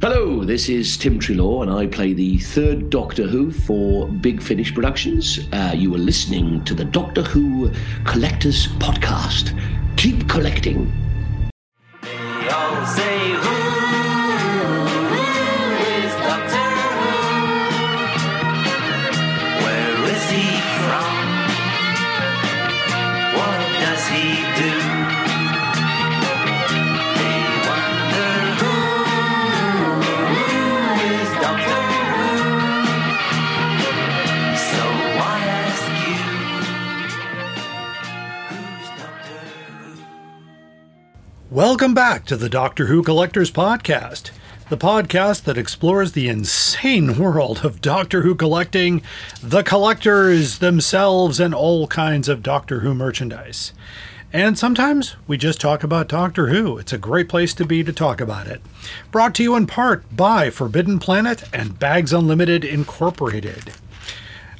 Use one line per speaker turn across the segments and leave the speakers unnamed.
Hello, this is Tim Treloar, and I play the third Doctor Who for Big Finish Productions. Uh, you are listening to the Doctor Who Collectors Podcast. Keep collecting.
Welcome back to the Doctor Who Collectors Podcast, the podcast that explores the insane world of Doctor Who collecting, the collectors themselves, and all kinds of Doctor Who merchandise. And sometimes we just talk about Doctor Who. It's a great place to be to talk about it. Brought to you in part by Forbidden Planet and Bags Unlimited Incorporated.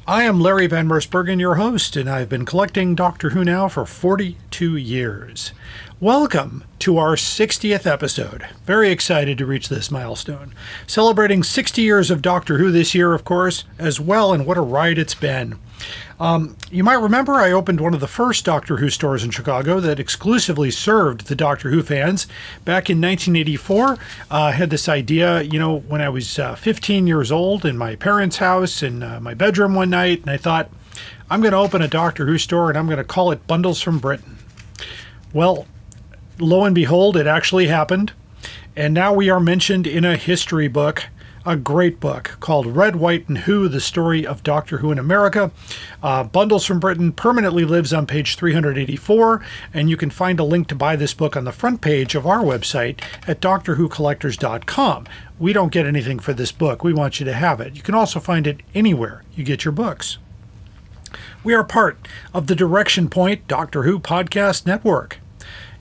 I am Larry Van Mersbergen, your host, and I've been collecting Doctor Who now for 42 years. Welcome to our 60th episode. Very excited to reach this milestone. Celebrating 60 years of Doctor Who this year, of course, as well, and what a ride it's been. Um, you might remember I opened one of the first Doctor Who stores in Chicago that exclusively served the Doctor Who fans back in 1984. Uh, I had this idea, you know, when I was uh, 15 years old in my parents' house in uh, my bedroom one night, and I thought, I'm going to open a Doctor Who store and I'm going to call it Bundles from Britain. Well, lo and behold, it actually happened. And now we are mentioned in a history book, a great book called Red, White, and Who The Story of Doctor Who in America. Uh, Bundles from Britain permanently lives on page 384, and you can find a link to buy this book on the front page of our website at drwhocollectors.com. We don't get anything for this book, we want you to have it. You can also find it anywhere you get your books. We are part of the Direction Point Doctor Who Podcast Network.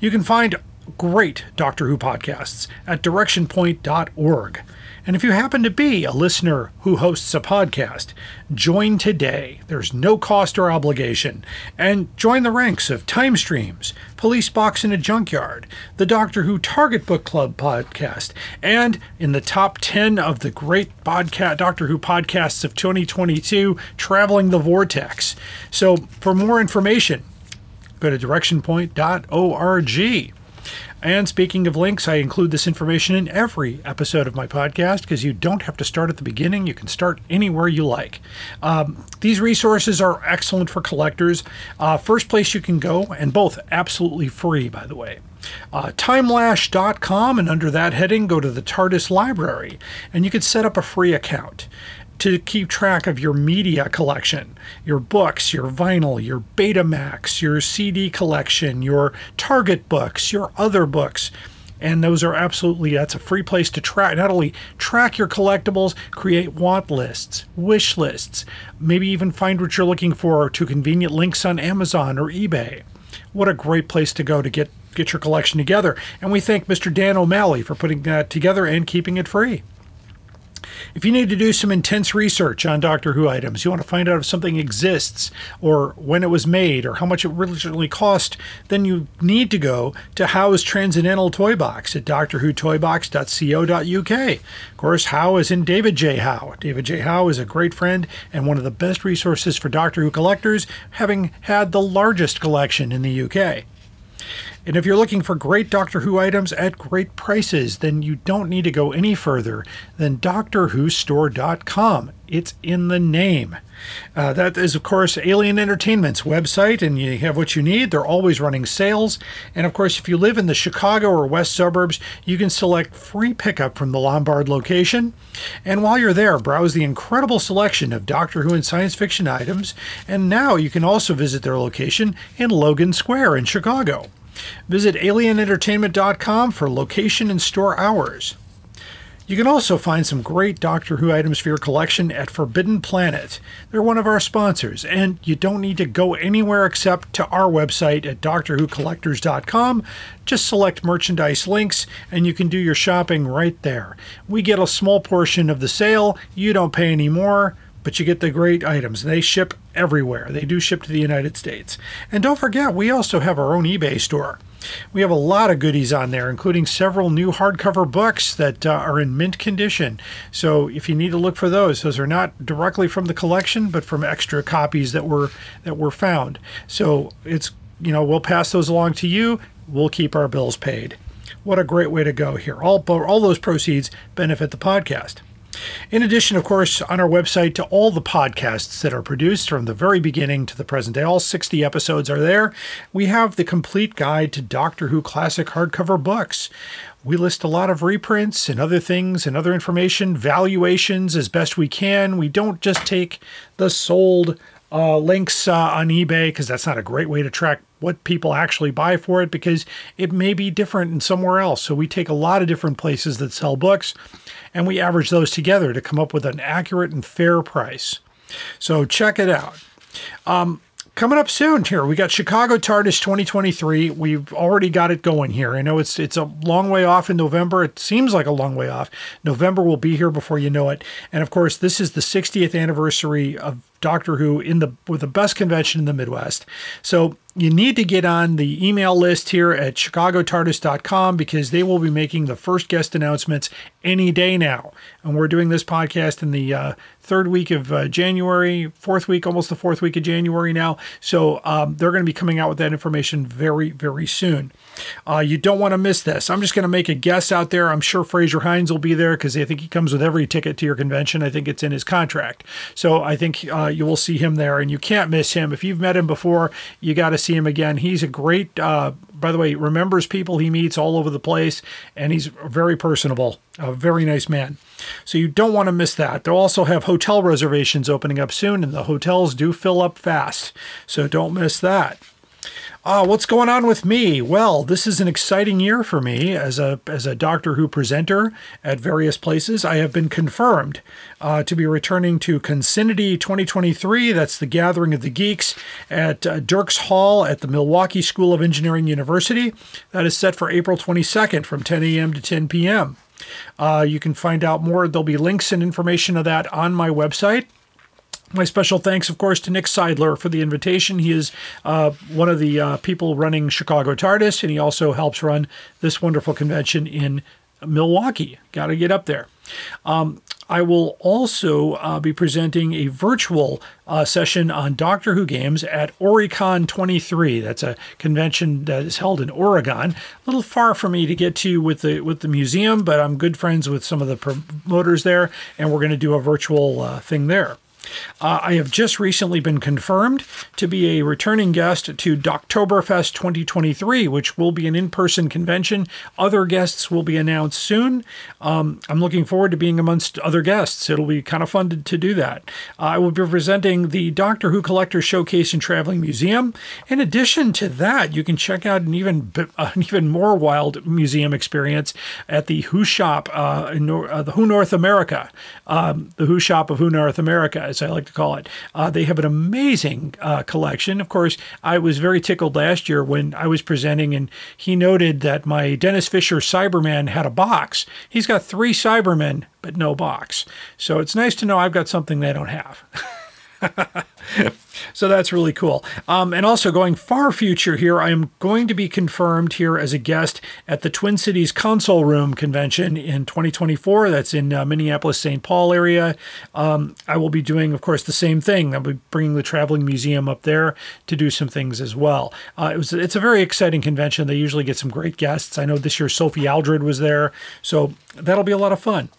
You can find great Doctor Who podcasts at directionpoint.org. And if you happen to be a listener who hosts a podcast, join today. There's no cost or obligation. And join the ranks of Time Streams, Police Box in a Junkyard, the Doctor Who Target Book Club podcast, and in the top 10 of the great Doctor Who podcasts of 2022, Traveling the Vortex. So for more information, go to directionpoint.org. And speaking of links, I include this information in every episode of my podcast because you don't have to start at the beginning. You can start anywhere you like. Um, these resources are excellent for collectors. Uh, first place you can go, and both absolutely free, by the way. Uh, timelash.com, and under that heading, go to the TARDIS library, and you can set up a free account to keep track of your media collection, your books, your vinyl, your Betamax, your CD collection, your Target books, your other books. And those are absolutely, that's a free place to track, not only track your collectibles, create want lists, wish lists, maybe even find what you're looking for to convenient links on Amazon or eBay. What a great place to go to get, get your collection together. And we thank Mr. Dan O'Malley for putting that together and keeping it free. If you need to do some intense research on Doctor Who items, you want to find out if something exists or when it was made or how much it originally cost, then you need to go to Howe's Transcendental Toy Box at drwhotoybox.co.uk. Of course, Howe is in David J. Howe. David J. Howe is a great friend and one of the best resources for Doctor Who collectors, having had the largest collection in the UK. And if you're looking for great Doctor Who items at great prices, then you don't need to go any further than DoctorWhoStore.com. It's in the name. Uh, that is, of course, Alien Entertainment's website, and you have what you need. They're always running sales. And of course, if you live in the Chicago or west suburbs, you can select free pickup from the Lombard location. And while you're there, browse the incredible selection of Doctor Who and science fiction items. And now you can also visit their location in Logan Square in Chicago. Visit alienentertainment.com for location and store hours. You can also find some great Doctor Who items for your collection at Forbidden Planet. They're one of our sponsors, and you don't need to go anywhere except to our website at DoctorWhoCollectors.com. Just select merchandise links, and you can do your shopping right there. We get a small portion of the sale, you don't pay any more. But you get the great items. They ship everywhere. They do ship to the United States. And don't forget, we also have our own eBay store. We have a lot of goodies on there, including several new hardcover books that uh, are in mint condition. So if you need to look for those, those are not directly from the collection, but from extra copies that were that were found. So it's you know we'll pass those along to you. We'll keep our bills paid. What a great way to go here! All all those proceeds benefit the podcast. In addition, of course, on our website to all the podcasts that are produced from the very beginning to the present day, all 60 episodes are there. We have the complete guide to Doctor Who classic hardcover books. We list a lot of reprints and other things and other information, valuations as best we can. We don't just take the sold uh, links uh, on eBay because that's not a great way to track what people actually buy for it because it may be different in somewhere else. So we take a lot of different places that sell books and we average those together to come up with an accurate and fair price. So check it out. Um, coming up soon here, we got Chicago TARDIS 2023. We've already got it going here. I know it's it's a long way off in November. It seems like a long way off. November will be here before you know it. And of course, this is the 60th anniversary of Doctor Who in the with the best convention in the Midwest. So you need to get on the email list here at chicagotardis.com because they will be making the first guest announcements any day now. And we're doing this podcast in the uh, third week of uh, January, fourth week, almost the fourth week of January now. So um, they're going to be coming out with that information very, very soon. Uh, you don't want to miss this. I'm just going to make a guess out there. I'm sure Frazer Hines will be there because I think he comes with every ticket to your convention. I think it's in his contract. So I think uh, you will see him there, and you can't miss him. If you've met him before, you got to see him again. He's a great, uh, by the way, remembers people he meets all over the place, and he's very personable, a very nice man. So you don't want to miss that. They'll also have hotel reservations opening up soon, and the hotels do fill up fast. So don't miss that. Uh, what's going on with me? Well, this is an exciting year for me as a as a Doctor Who presenter at various places. I have been confirmed uh, to be returning to Consinity 2023. That's the Gathering of the Geeks at uh, Dirks Hall at the Milwaukee School of Engineering University. That is set for April 22nd from 10 a.m. to 10 p.m. Uh, you can find out more. There'll be links and information of that on my website. My special thanks, of course, to Nick Seidler for the invitation. He is uh, one of the uh, people running Chicago TARDIS, and he also helps run this wonderful convention in Milwaukee. Got to get up there. Um, I will also uh, be presenting a virtual uh, session on Doctor Who games at OryCon 23. That's a convention that is held in Oregon. A little far for me to get to with the with the museum, but I'm good friends with some of the promoters there, and we're going to do a virtual uh, thing there. Uh, I have just recently been confirmed to be a returning guest to Doctoberfest 2023, which will be an in person convention. Other guests will be announced soon. Um, I'm looking forward to being amongst other guests. It'll be kind of fun to, to do that. Uh, I will be presenting the Doctor Who Collector Showcase and Traveling Museum. In addition to that, you can check out an even an even more wild museum experience at the Who Shop uh, in uh, the Who North America, um, the Who Shop of Who North America, as I like to call it. Uh, they have an amazing uh, collection. Of course, I was very tickled last year when I was presenting, and he noted that my Denys Fisher Cyberman had a box. He's got three Cybermen, but no box. So it's nice to know I've got something they don't have. so that's really cool. Um, and also going far future here, I am going to be confirmed here as a guest at the Twin Cities Console Room Convention in 2024. That's in uh, Minneapolis, St. Paul area. Um, I will be doing, of course, the same thing. I'll be bringing the traveling museum up there to do some things as well. Uh, it was it's a very exciting convention. They usually get some great guests. I know this year Sophie Aldred was there, so that'll be a lot of fun.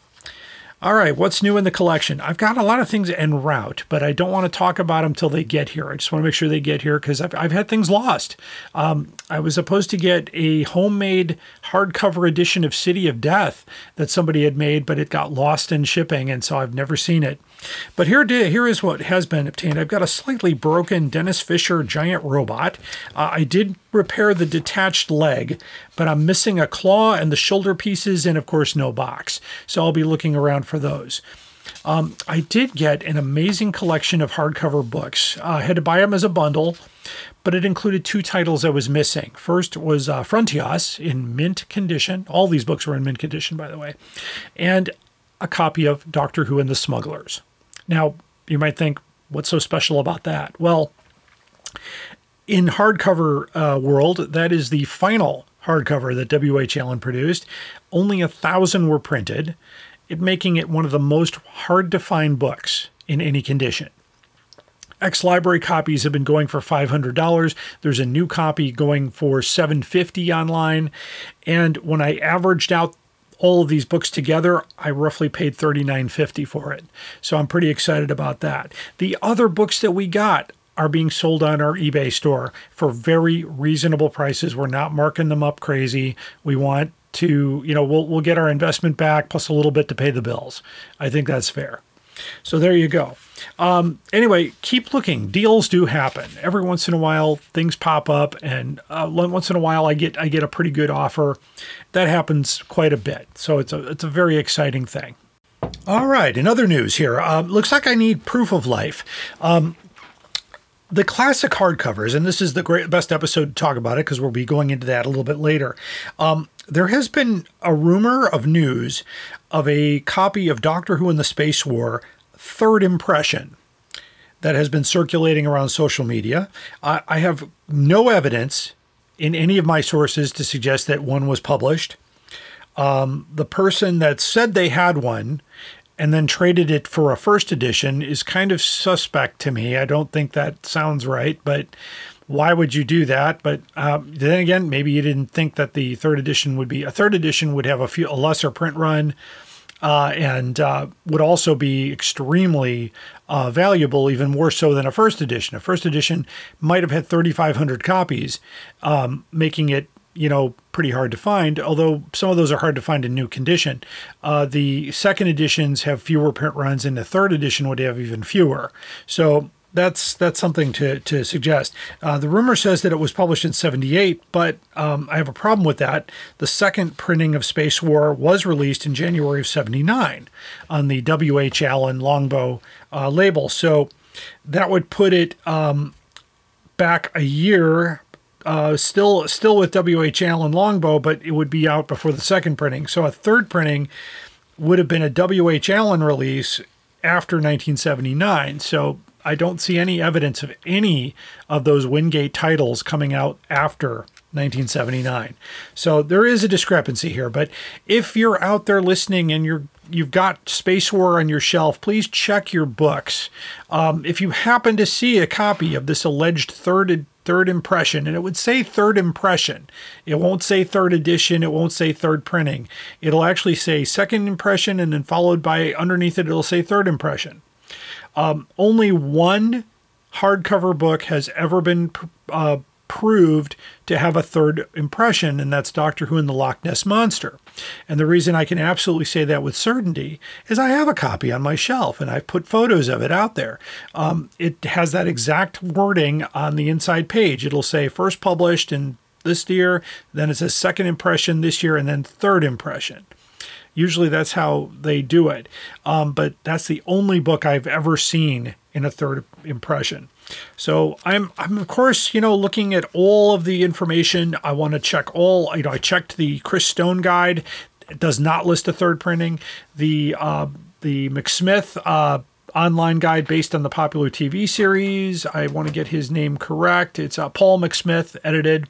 All right, what's new in the collection? I've got a lot of things en route, but I don't want to talk about them till they get here. I just want to make sure they get here because I've, I've had things lost. Um, I was supposed to get a homemade hardcover edition of City of Death that somebody had made, but it got lost in shipping, and so I've never seen it. But here, here is what has been obtained. I've got a slightly broken Denys Fisher giant robot. Uh, I did repair the detached leg, but I'm missing a claw and the shoulder pieces, and of course, no box. So I'll be looking around for those. Um, I did get an amazing collection of hardcover books. Uh, I had to buy them as a bundle, but it included two titles I was missing. First was uh, Frontios in mint condition. All these books were in mint condition, by the way, and a copy of Doctor Who and the Smugglers. Now, You might think, what's so special about that? Well, in hardcover uh, world, that is the final hardcover that W.H. Allen produced. Only a thousand were printed, it making it one of the most hard to find books in any condition. Ex library copies have been going for $500. There's a new copy going for 750 online. And when I averaged out all of these books together, I roughly paid $39.50 for it. So I'm pretty excited about that. The other books that we got are being sold on our eBay store for very reasonable prices. We're not marking them up crazy. We want to, you know, we'll we'll get our investment back plus a little bit to pay the bills. I think that's fair. So there you go. Um, anyway, keep looking. Deals do happen every once in a while. Things pop up, and uh, once in a while, I get I get a pretty good offer. That happens quite a bit. So it's a it's a very exciting thing. All right. In other news here, um, looks like I need proof of life. Um, the classic hardcovers, and this is the great best episode to talk about it because we'll be going into that a little bit later. Um, there has been a rumor of news of a copy of Doctor Who in the Space War third impression that has been circulating around social media. I, I have no evidence in any of my sources to suggest that one was published. Um, the person that said they had one and then traded it for a first edition is kind of suspect to me. I don't think that sounds right, but why would you do that? But um, then again, maybe you didn't think that the third edition would be a third edition would have a few a lesser print run. Uh, and uh, would also be extremely uh, valuable, even more so than a first edition. A first edition might have had 3,500 copies, um, making it you know pretty hard to find. Although some of those are hard to find in new condition. Uh, the second editions have fewer print runs, and the third edition would have even fewer. So that's that's something to to suggest. Uh, the rumor says that it was published in '78, but um, I have a problem with that. The second printing of Space War was released in January of '79 on the W. H. Allen Longbow uh, label, so that would put it um, back a year. Uh, still, still with W. H. Allen Longbow, but it would be out before the second printing. So a third printing would have been a W. H. Allen release after 1979. So I don't see any evidence of any of those Wingate titles coming out after 1979. So there is a discrepancy here. But if you're out there listening and you're you've got Space War on your shelf, please check your books. Um, if you happen to see a copy of this alleged third third impression, and it would say third impression, it won't say third edition, it won't say third printing. It'll actually say second impression, and then followed by underneath it, it'll say third impression. Um, only one hardcover book has ever been uh, proved to have a third impression, and that's Doctor Who and the Loch Ness Monster. And the reason I can absolutely say that with certainty is I have a copy on my shelf and I've put photos of it out there. Um, it has that exact wording on the inside page. It'll say first published in this year, then it says second impression this year, and then third impression. Usually that's how they do it. Um, but that's the only book I've ever seen in a third impression. So I'm I'm of course, you know, looking at all of the information. I want to check all, you know, I checked the Chris Stone guide. It does not list a third printing. The uh, the McSmith uh, online guide based on the popular TV series. I want to get his name correct. It's uh, Paul McSmith, edited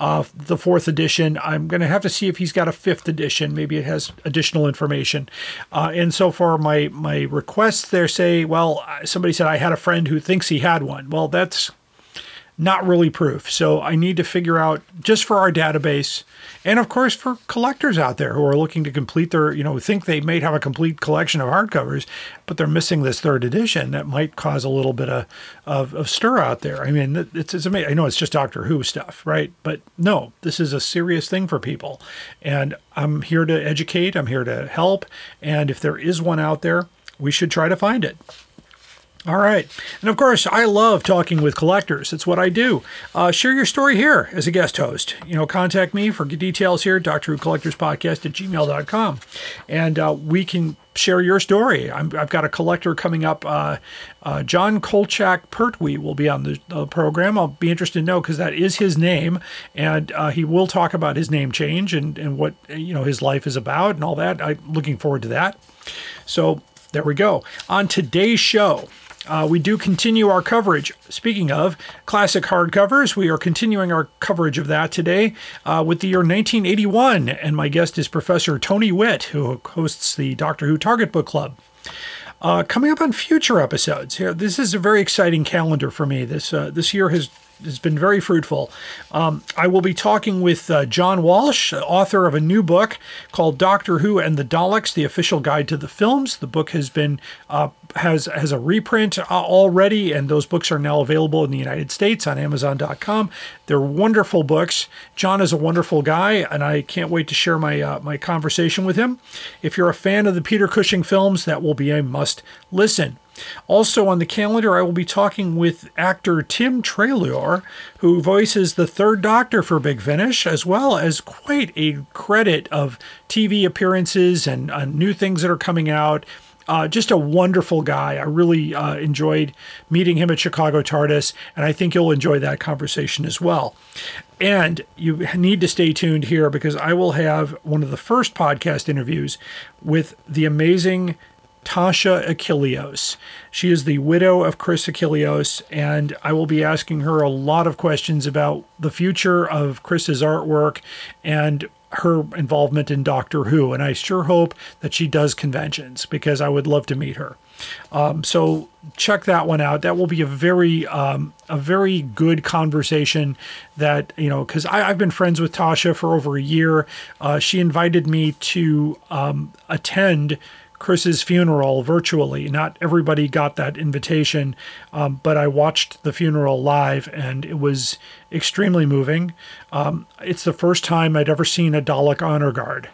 uh, the fourth edition. I'm going to have to see if he's got a fifth edition. Maybe it has additional information. Uh, and so far, my my requests there say, well, somebody said I had a friend who thinks he had one. Well, that's not really proof. So I need to figure out just for our database and of course for collectors out there who are looking to complete their, you know, think they may have a complete collection of hardcovers, but they're missing this third edition that might cause a little bit of, of, of stir out there. I mean, it's, it's amazing. I know it's just Doctor Who stuff, right? But no, this is a serious thing for people. And I'm here to educate, I'm here to help. And if there is one out there, we should try to find it. All right. And of course, I love talking with collectors. It's what I do. Uh, share your story here as a guest host. You know, contact me for details here, Doctor Who Collectors Podcast at gmail.com. And uh, we can share your story. i have got a collector coming up. Uh, uh, John Kolchak Pertwee will be on the, the program. I'll be interested to know because that is his name. And uh, he will talk about his name change and, and what, you know, his life is about and all that. I'm looking forward to that. So there we go. On today's show, uh, we do continue our coverage. Speaking of classic hardcovers, we are continuing our coverage of that today uh, with the year 1981. And my guest is Professor Tony Witt, who hosts the Doctor Who Target Book Club. Uh, coming up on future episodes here, this is a very exciting calendar for me. This uh, this year has has been very fruitful. Um, I will be talking with uh, John Walsh, author of a new book called Doctor Who and the Daleks: The Official Guide to the Films. The book has been uh, has has a reprint already, and those books are now available in the United States on Amazon.com. They're wonderful books. John is a wonderful guy, and I can't wait to share my uh, my conversation with him. If you're a fan of the Peter Cushing films, that will be a must listen. Also on the calendar, I will be talking with actor Tim Treloar, who voices the third Doctor for Big Finish, as well as quite a credit of TV appearances and uh, new things that are coming out. Uh, just a wonderful guy. I really uh, enjoyed meeting him at Chicago TARDIS, and I think you'll enjoy that conversation as well. And you need to stay tuned here because I will have one of the first podcast interviews with the amazing Tasha Achilleos. She is the widow of Chris Achilleos, and I will be asking her a lot of questions about the future of Chris's artwork and her involvement in Doctor Who. And I sure hope that she does conventions because I would love to meet her. Um, so check that one out. That will be a very um, a very good conversation. That you know, because I've been friends with Tasha for over a year. Uh, she invited me to um, attend Chris's funeral virtually. Not everybody got that invitation, um, but I watched the funeral live and it was extremely moving. Um, it's the first time I'd ever seen a Dalek honor guard.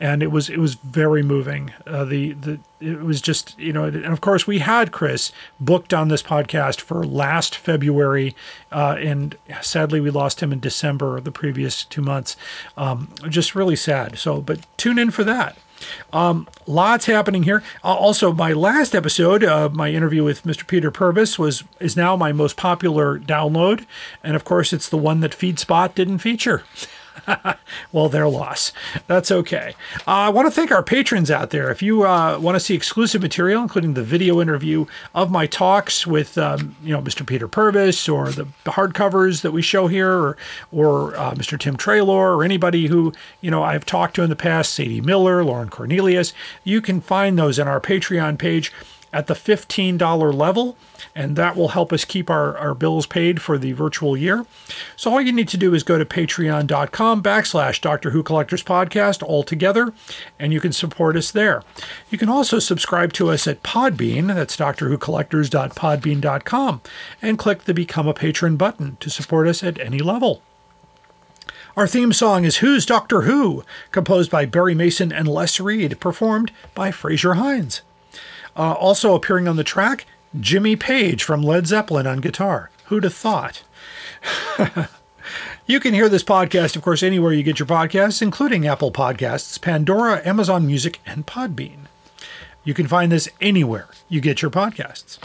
And it was it was very moving. Uh, the the it was just you know, and of course we had Chris booked on this podcast for last February, uh, and sadly we lost him in December of the previous two months. Um, just really sad. So, but tune in for that. Um, lots happening here. Uh, also, my last episode, uh, my interview with Mr. Peter Purves, was is now my most popular download, and of course, it's the one that FeedSpot didn't feature. well, their loss. That's okay. Uh, I want to thank our patrons out there. If you uh, want to see exclusive material, including the video interview of my talks with, um, you know, Mr. Peter Purves, or the hardcovers that we show here, or, or uh, Mr. Tim Treloar, or anybody who you know I've talked to in the past, Sadie Miller, Lauren Cornelius, you can find those on our Patreon page at the $15 level, and that will help us keep our, our bills paid for the virtual year. So all you need to do is go to patreon.com backslash Doctor Who Collectors Podcast all together, and you can support us there. You can also subscribe to us at Podbean, that's drwhocollectors.podbean.com, and click the Become a Patron button to support us at any level. Our theme song is Who's Doctor Who, composed by Barry Mason and Les Reed, performed by Frazer Hines. Uh, also appearing on the track, Jimmy Page from Led Zeppelin on guitar. Who'd have thought? you can hear this podcast, of course, anywhere you get your podcasts, including Apple Podcasts, Pandora, Amazon Music, and Podbean. You can find this anywhere you get your podcasts.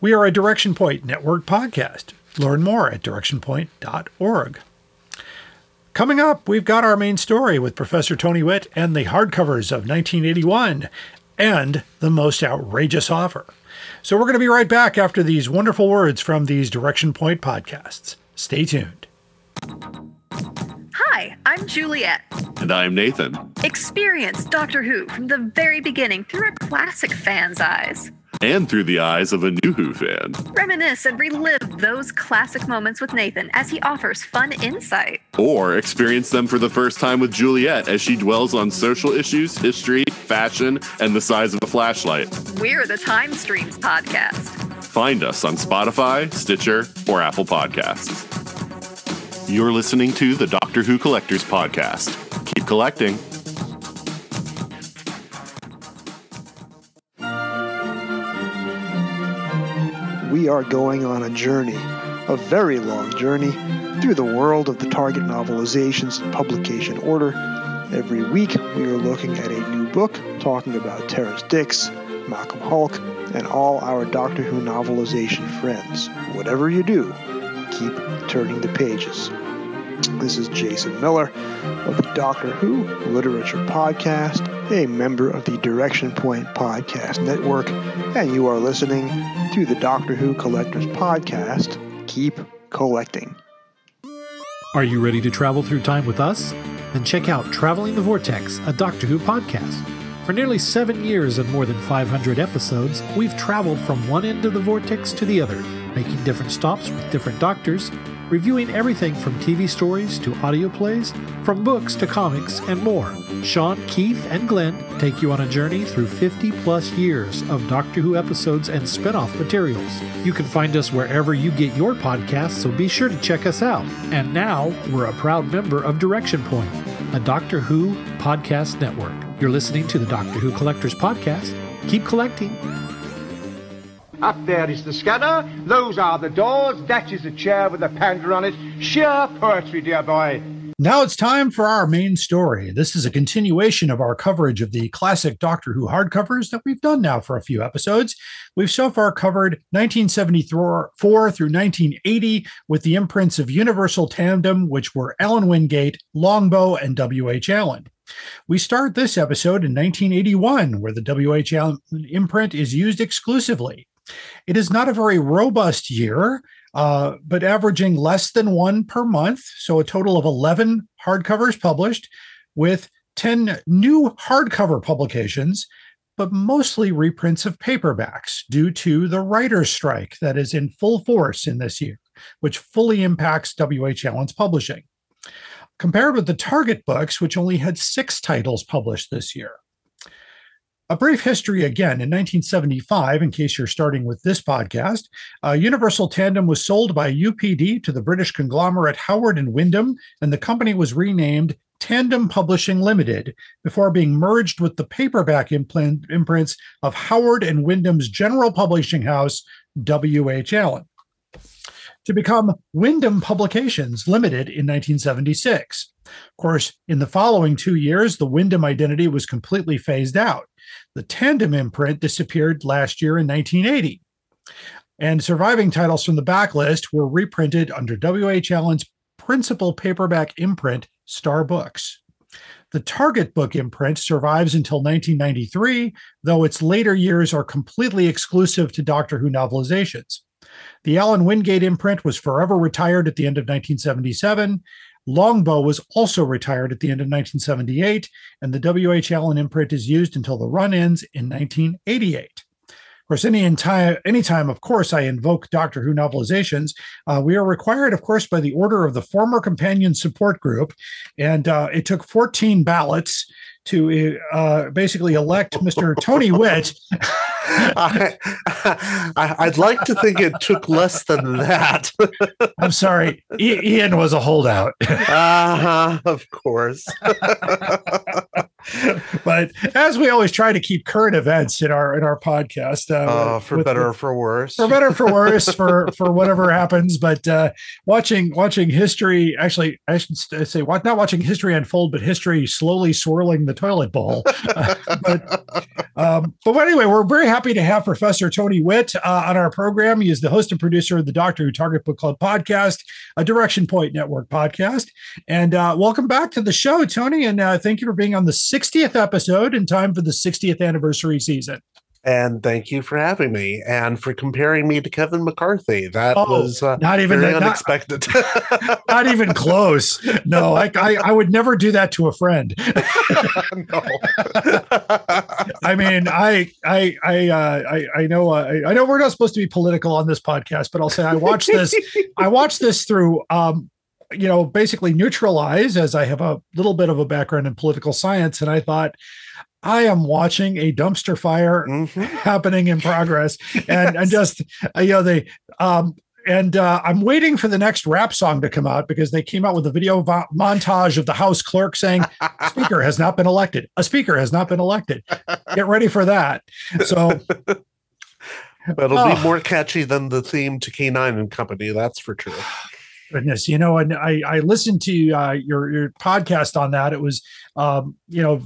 We are a Direction Point Network podcast. Learn more at directionpoint.org. Coming up, we've got our main story with Professor Tony Witt and the hardcovers of 1981 and the most outrageous offer. So we're going to be right back after these wonderful words from these Direction Point podcasts. Stay tuned.
Hi, I'm Juliet.
And I'm Nathan.
Experience Doctor Who from the very beginning through a classic fan's eyes.
And through the eyes of a new Who fan.
Reminisce and relive those classic moments with Nathan as he offers fun insight.
Or experience them for the first time with Juliet as she dwells on social issues, history, fashion, and the size of a flashlight.
We're the Time Streams podcast.
Find us on Spotify, Stitcher, or Apple Podcasts. You're listening to the Doctor Who Collectors Podcast. Keep collecting.
We are going on a journey, a very long journey, through the world of the Target novelizations in publication order. Every week, we are looking at a new book talking about Terrance Dicks, Malcolm Hulke, and all our Doctor Who novelization friends. Whatever you do, keep turning the pages. This is Jason Miller of the Doctor Who Literature Podcast, a member of the Direction Point Podcast Network, and you are listening to the Doctor Who Collectors Podcast. Keep collecting.
Are you ready to travel through time with us? Then check out Traveling the Vortex, a Doctor Who podcast. For nearly seven years and more than 500 episodes, we've traveled from one end of the vortex to the other, making different stops with different doctors, reviewing everything from TV stories to audio plays, from books to comics, and more. Sean, Keith, and Glenn take you on a journey through 50 plus years of Doctor Who episodes and spin off materials. You can find us wherever you get your podcasts, so be sure to check us out. And now, we're a proud member of Direction Point, a Doctor Who podcast network. You're listening to the Doctor Who Collectors Podcast. Keep collecting.
Up there is the scanner, those are the doors, that is a chair with a panda on it. Sheer poetry, dear boy.
Now it's time for our main story. This is a continuation of our coverage of the classic Doctor Who hardcovers that we've done now for a few episodes. We've so far covered 1974 through 1980 with the imprints of Universal Tandem, which were Allan Wingate, Longbow, and W.H. Allen. We start this episode in 1981, where the W.H. Allen imprint is used exclusively. It is not a very robust year, uh, but averaging less than one per month. So a total of 11 hardcovers published with 10 new hardcover publications, but mostly reprints of paperbacks due to the writer's strike that is in full force in this year, which fully impacts W.H. Allen's publishing. Compared with the Target books, which only had six titles published this year. A brief history again. In 1975, in case you're starting with this podcast, uh, Universal Tandem was sold by UPD to the British conglomerate Howard and Wyndham, and the company was renamed Tandem Publishing Limited before being merged with the paperback imprint, imprints of Howard and Wyndham's general publishing house, W.H. Allen, to become Wyndham Publications Limited in 1976. Of course, in the following two years, the Wyndham identity was completely phased out. The Tandem imprint disappeared last year in 1980. And surviving titles from the backlist were reprinted under W.H. Allen's principal paperback imprint, Star Books. The Target book imprint survives until 1993, though its later years are completely exclusive to Doctor Who novelizations. The Allan Wingate imprint was forever retired at the end of 1977. Longbow was also retired at the end of 1978, and the W.H. Allen imprint is used until the run ends in 1988. Of course, any anytime, of course, I invoke Doctor Who novelizations, uh, we are required, of course, by the order of the former companion support group, and uh, it took 14 ballots to uh, basically elect Mr. Tony Witt.
I, I'd like to think it took less than that.
I'm sorry, Ian was a holdout.
uh-huh, of course.
but as we always try to keep current events in our in our podcast, uh,
Uh, for
with-
better or for worse.
for better or for worse for for whatever happens but uh watching watching history actually i should say what not watching history unfold but history slowly swirling the toilet bowl Uh, but um but anyway we're very happy to have professor tony witt uh, on our program. He is the host and producer of the doctor who target book club podcast a direction point network podcast. And uh welcome back to the show tony and uh thank you for being on the 60th episode in time for the 60th anniversary season
and thank you for having me and for comparing me to Kevin McCarthy. That
Oh,
was uh,
not even not-
unexpected.
not even close. No, I, I I would never do that to a friend.
no.
I mean, I I I uh, I, I know uh, I, I know we're not supposed to be political on this podcast, but I'll say I watched this. I watched this through. Um, you know, basically neutralize as I have a little bit of a background in political science, and I thought I am watching a dumpster fire
Mhm.
happening in progress, and and
Yes.
just uh, you know they um and uh, I'm waiting for the next rap song to come out because they came out with a video vo- montage of the House clerk saying, "Speaker has not been elected. A speaker has not been elected. Get ready for that." So
It'll
Oh.
be more catchy than the theme to K9 and Company. That's for true.
goodness, you know, and I I listened to uh, your your podcast on that. It was, um, you know.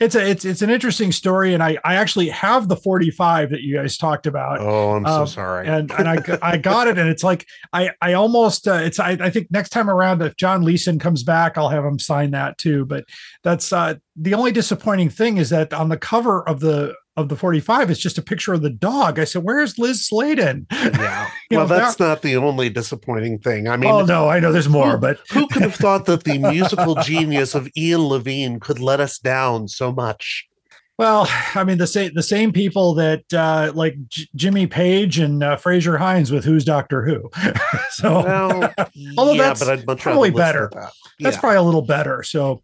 It's a it's it's an interesting story, and I I actually have the 45 that you guys talked about.
Oh, I'm so
Um,
sorry.
and and I I got it, and it's like I I almost uh, it's I, I think next time around if John Leeson comes back, I'll have him sign that too. But that's uh, the only disappointing thing is that on the cover of the of the 45 it's just a picture of the dog. I said, "Where's Liz Sladen?"
yeah. Well,
know,
that's not the only disappointing thing. I mean,
oh no, I know there's more, but
who could have thought that the musical genius of Ian Levine could let us down so much?
Well, I mean the same the same people that uh, like J- Jimmy Page and uh, Frazer Hines with Who's Doctor Who. so
Well,
Although
yeah,
that's
but I'd much
probably better.
that.
that's probably a little better. So,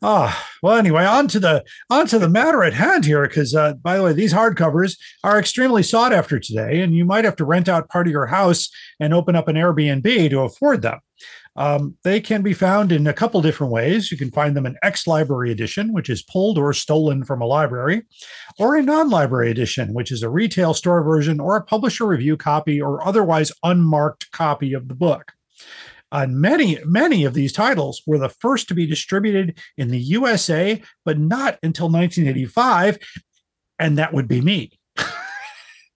ah, well, anyway, on to the on to the matter at hand here. Because uh, by the way, these hardcovers are extremely sought after today, and you might have to rent out part of your house and open up an Airbnb to afford them. Um, they can be found in a couple different ways. You can find them in X Library Edition, which is pulled or stolen from a library, or a non library edition, which is a retail store version or a publisher review copy or otherwise unmarked copy of the book. And many, many of these titles were the first to be distributed in the USA, but not until 1985. And that would be me.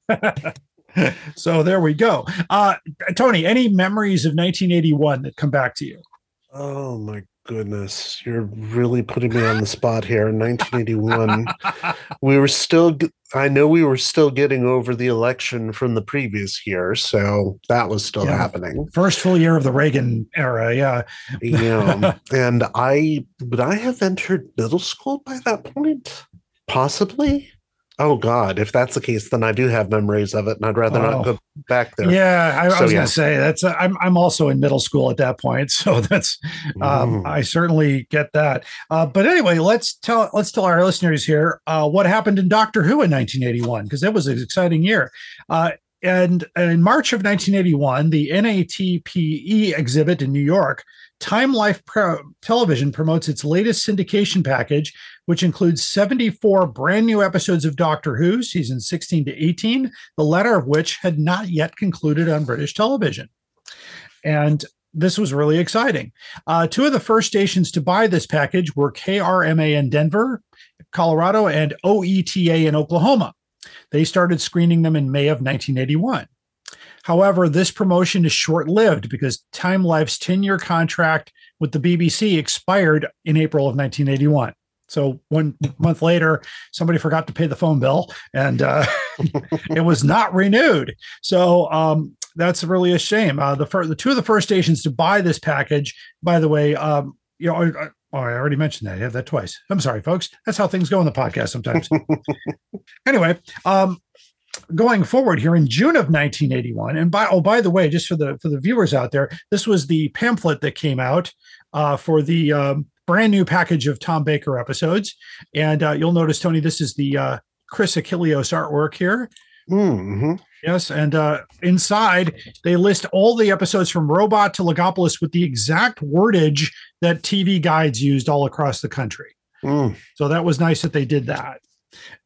so there we go. Uh, Tony, any memories of 1981 that come back to you?
Oh my goodness, you're really putting me on the spot here. In 1981, we were still. I know we were still getting over the election from the previous year, so that was still
Yeah.
happening.
First full year of the Reagan era. Yeah.
Yeah, and I would I have entered middle school by that point? Possibly. Oh God, if that's the case, then I do have memories of it, and I'd rather
Oh.
not go back there.
Yeah, I, I was
yeah.
going to say that's. uh, I'm I'm also in middle school at that point, so that's. Um,
Mm.
I certainly get that. Uh, but anyway, let's tell let's tell our listeners here uh, what happened in Doctor Who in 1981 because it was an exciting year. Uh, and in March of 1981, the NATPE exhibit in New York, Time Life Pro- Television promotes its latest syndication package, which includes 74 brand new episodes of Doctor Who, seasons 16 to 18, the latter of which had not yet concluded on British television. And this was really exciting. Uh, two of the first stations to buy this package were KRMA in Denver, Colorado, and OETA in Oklahoma. They started screening them in May of 1981. However, this promotion is short lived because Time Life's 10 year contract with the BBC expired in April of 1981. So one month later, somebody forgot to pay the phone bill and uh, it was not renewed. So um, that's really a shame. Uh, the, fir- the two of the first stations to buy this package, by the way, um, you know, I, oh, I already mentioned that. I have that twice. I'm sorry, folks. That's how things go in the podcast sometimes. anyway, um, going forward here in June of 1981, and by oh by the way, just for the for the viewers out there, this was the pamphlet that came out uh, for the um, brand new package of Tom Baker episodes, and uh, you'll notice Tony, this is the uh, Chris Achilleos artwork here.
hmm
Yes, and uh, inside they list all the episodes from Robot to Logopolis with the exact wordage that TV guides used all across the country.
Mm.
So that was nice that they did that.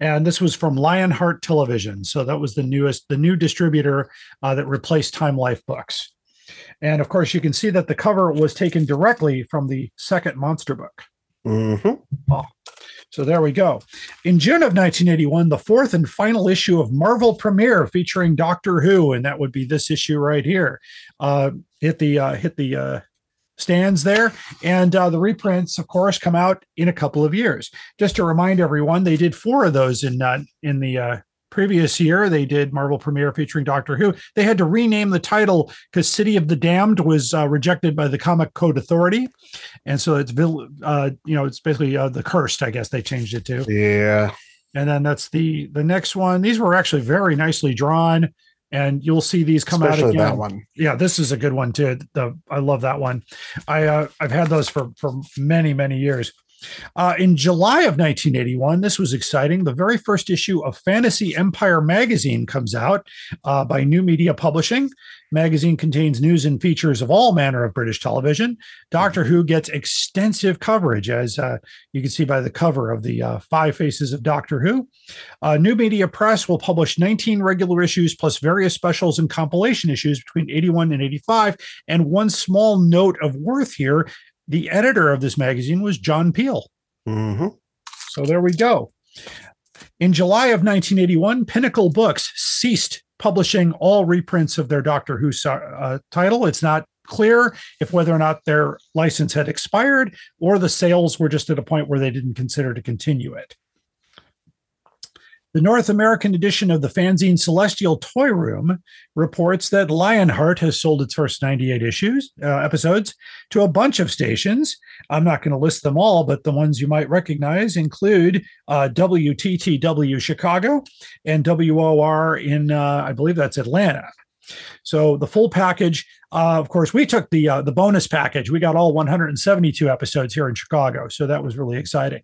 And this was from Lionheart Television. So that was the newest, the new distributor uh, that replaced Time Life Books. And of course, you can see that the cover was taken directly from the second monster book.
hmm
So there we go. In June of 1981, the fourth and final issue of Marvel Premiere featuring Doctor Who, and that would be this issue right here, uh, hit the uh, hit the uh, stands there, and uh, the reprints, of course, come out in a couple of years. Just to remind everyone, they did four of those in uh, in the uh, previous year. They did Marvel Premiere featuring Doctor Who. They had to rename the title because City of the Damned was uh, rejected by the Comic Code Authority, and so it's uh, you know it's basically uh, the Cursed. I guess they changed it to.
Yeah.
And then that's the the next one. These were actually very nicely drawn, and you'll see these come out again.
that one.
Yeah, this is a good one too. The I love that one. I uh, I've had those for for many many years. Uh, in July of 1981, this was exciting. The very first issue of Fantasy Empire magazine comes out uh, by New Media Publishing. Magazine contains news and features of all manner of British television. Doctor Who gets extensive coverage, as uh, you can see by the cover of the uh, Five Faces of Doctor Who. Uh, New Media Press will publish 19 regular issues plus various specials and compilation issues between 81 and 85. And one small note of worth here the editor of this magazine was John Peel.
hmm
So there we go. In July of 1981, Pinnacle Books ceased publishing all reprints of their Doctor Who uh, title. It's not clear if whether or not their license had expired or the sales were just at a point where they didn't consider to continue it. The North American edition of the fanzine Celestial Toy Room reports that Lionheart has sold its first 98 issues, uh, episodes to a bunch of stations. I'm not going to list them all, but the ones you might recognize include uh, WTTW Chicago and WOR in, uh, I believe that's Atlanta. So the full package, uh, of course, we took the uh, the bonus package. We got all 172 episodes here in Chicago, so that was really exciting.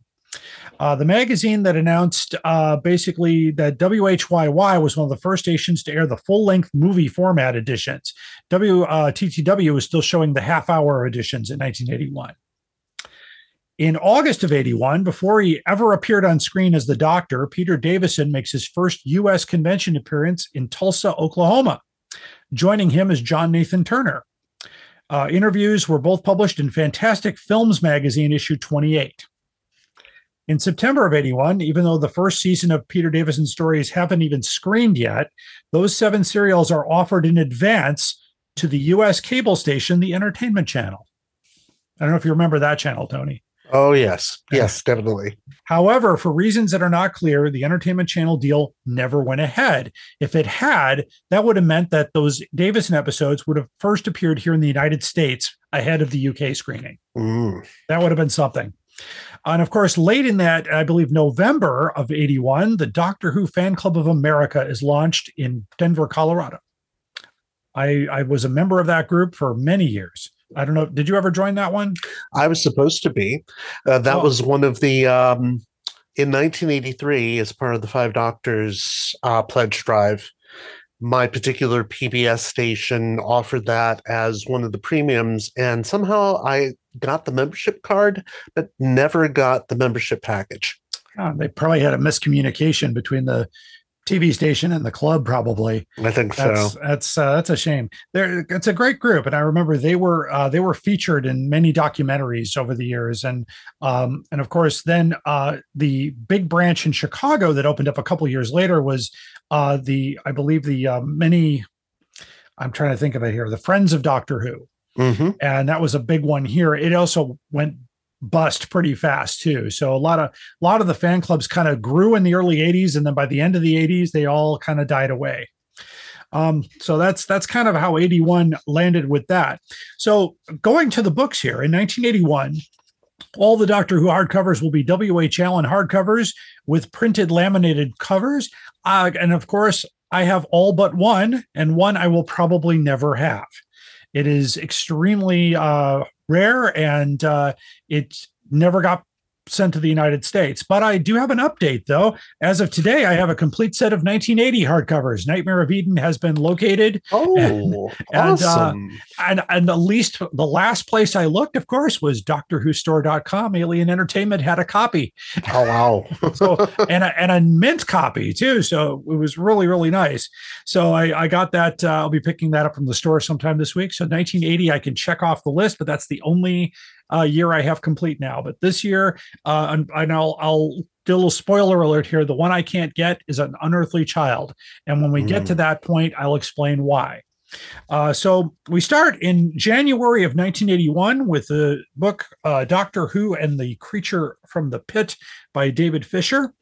Uh, the magazine that announced uh, basically that WHYY was one of the first stations to air the full length movie format editions. WTTW was still showing the half hour editions in 1981. In August of 81, before he ever appeared on screen as the Doctor, Peter Davison makes his first U.S. convention appearance in Tulsa, Oklahoma. Joining him is John Nathan Turner. Uh, interviews were both published in Fantastic Films magazine, issue 28. In September of 81, even though the first season of Peter Davison's stories haven't even screened yet, those seven serials are offered in advance to the US cable station, the Entertainment Channel. I don't know if you remember that channel, Tony.
Oh, yes. Yes, definitely.
However, for reasons that are not clear, the Entertainment Channel deal never went ahead. If it had, that would have meant that those Davison episodes would have first appeared here in the United States ahead of the UK screening.
Mm.
That would have been something. And of course, late in that, I believe November of 81, the Doctor Who Fan Club of America is launched in Denver, Colorado. I, I was a member of that group for many years. I don't know. Did you ever join that one?
I was supposed to be. Uh, that
Oh.
was one of the um, in 1983 as part of the Five Doctors uh, pledge drive. My particular PBS station offered that as one of the premiums, and somehow I got the membership card, but never got the membership package.
Oh, they probably had a miscommunication between the TV station and the club, probably.
I think
That's
so.
that's uh, that's a shame. There, it's a great group, and I remember they were uh, they were featured in many documentaries over the years, and um, and of course, then uh, the big branch in Chicago that opened up a couple years later was uh, the I believe the uh, many. I'm trying to think of it here. The Friends of Doctor Who,
hmm
and that was a big one here. It also went bust pretty fast too. So a lot of a lot of the fan clubs kind of grew in the early 80s and then by the end of the 80s they all kind of died away. Um, so that's that's kind of how 81 landed with that. So going to the books here in 1981, all the Doctor Who hardcovers will be W.H. Allen hardcovers with printed laminated covers. Uh, and of course, I have all but one, and one I will probably never have. It is extremely uh, rare and uh, it never got sent to the United States. But I do have an update though. As of today, I have a complete set of 1980 hardcovers. Nightmare of Eden has been located.
Oh,
And- uh,
awesome!
And, and at least the last place I looked, of course, was DoctorWhoStore.com. Alien Entertainment had a copy.
oh, wow!
So and a, and a mint copy too. So it was really really nice. So I, I got that. Uh, I'll be picking that up from the store sometime this week. So 1980, I can check off the list, but that's the only uh, year I have complete now. But this year, uh, and, and I'll I'll do a little spoiler alert here. The one I can't get is an unearthly child, and when we get to that point, I'll explain why. Uh, so we start in January of 1981 with the book uh, Doctor Who and the Creature from the Pit by David Fisher.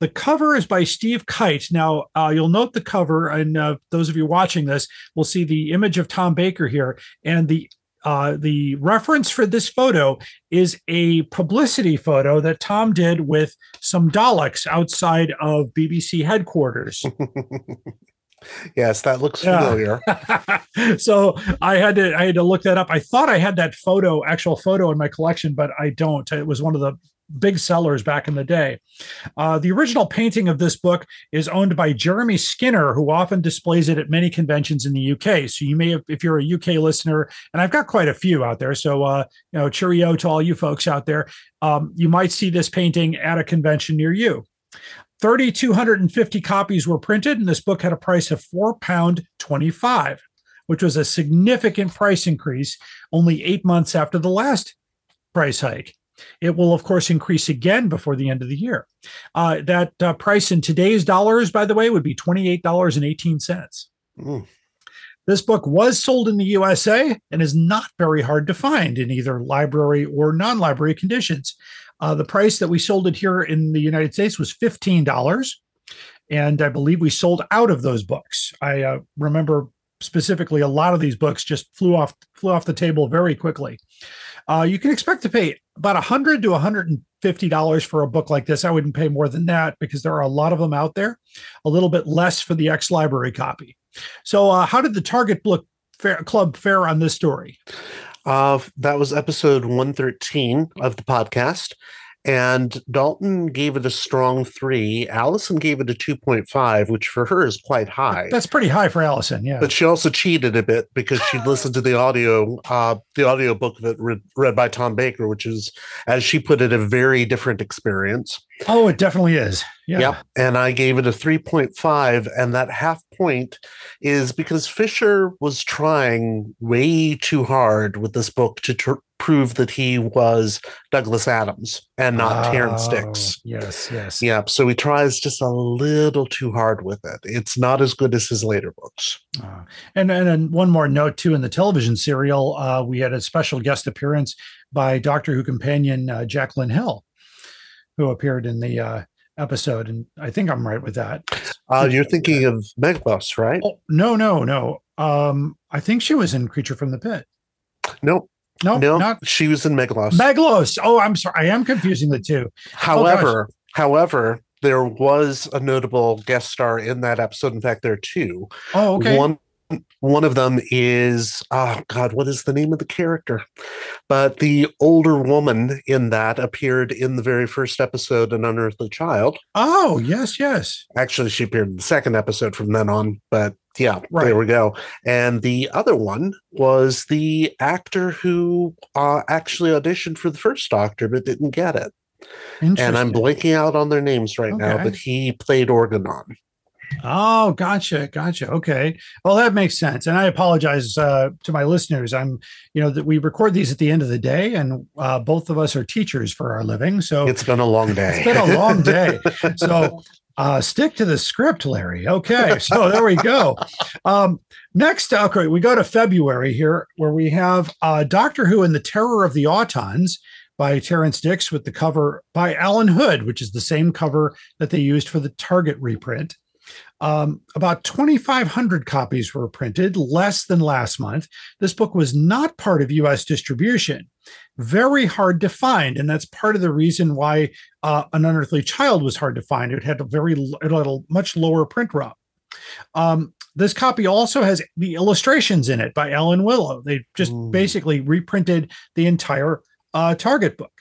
The cover is by Steve Kyte. Now, uh, you'll note the cover, and uh, those of you watching this will see the image of Tom Baker here. And the uh, the reference for this photo is a publicity photo that Tom did with some Daleks outside of BBC headquarters.
yes, that looks
Yeah.
familiar.
so I had to I had to look that up. I thought I had that photo, actual photo in my collection, but I don't. It was one of the big sellers back in the day. Uh, the original painting of this book is owned by Jeremy Skinner, who often displays it at many conventions in the UK. So you may have, if you're a UK listener, and I've got quite a few out there. So uh, you know, cheerio to all you folks out there. Um, you might see this painting at a convention near you. 3,250 copies were printed, and this book had a price of £4.25, which was a significant price increase only eight months after the last price hike. It will, of course, increase again before the end of the year. Uh, that uh, price in today's dollars, by the way, would be $28.18.
Mm.
This book was sold in the USA and is not very hard to find in either library or non library conditions. Uh, the price that we sold it here in the United States was $15. And I believe we sold out of those books. I uh, remember specifically a lot of these books just flew off flew off the table very quickly. Uh, you can expect to pay about 100 to 150 dollars for a book like this. I wouldn't pay more than that because there are a lot of them out there. A little bit less for the ex library copy. So, uh, how did the Target Book Fair, Club fare on this story?
Uh, that was episode 113 of the podcast. And Dalton gave it a strong three. Allison gave it a 2.5, which for her is quite high.
That's pretty high for Allison. Yeah.
But she also cheated a bit because she listened to the audio, uh, the audio book that read, read by Tom Baker, which is, as she put it, a very different experience.
oh, it definitely is. Yeah.
Yep. And I gave it a 3.5. And that half point is because Fisher was trying way too hard with this book to tr- prove that he was Douglas Adams and not Terrance
Oh,
Dicks.
Yes. Yes.
Yep. So he tries just a little too hard with it. It's not as good as his later books.
Uh, and and then one more note too in the television serial, uh, we had a special guest appearance by Doctor Who companion uh, Jacqueline Hill, who appeared in the uh, episode, and I think I'm right with that.
Uh, you're thinking of Meglos, right?
Oh no, no, no. Um, I think she was in Creature from the Pit.
No,
No,
no,
not
she was in Megalos.
Meglos. Oh, I'm sorry. I am confusing the two.
Oh, however, however, there was a notable guest star in that episode. In fact, there are two.
Oh, okay.
One one of them is oh god, what is the name of the character? But the older woman in that appeared in the very first episode, An Unearthly Child.
Oh, yes, yes.
Actually, she appeared in the second episode from then on, but yeah,
Right.
there we go. And the other one was the actor who uh, actually auditioned for the first Doctor but didn't get it. And I'm blanking out on their names right now, but he played Organon.
Oh, gotcha, gotcha. Okay, well that makes sense. And I apologize uh, to my listeners. I'm, you know, that we record these at the end of the day, and uh, both of us are teachers for our living, so
It's been a long day.
it's been a long day. So uh, stick to the script, Larry. Okay, so there we go. Um, next, okay, we go to February here, where we have uh, Doctor Who and the Terror of the Autons by Terrance Dicks with the cover by Alan Hood, which is the same cover that they used for the Target reprint. Um, about 2,500 copies were printed, less than last month. This book was not part of US distribution. Very hard to find. And that's part of the reason why uh, An Unearthly Child was hard to find. It had a very, l- it had a much lower print run. Um, this copy also has the illustrations in it by Alan Willow. They just
Ooh.
basically reprinted the entire uh, Target book.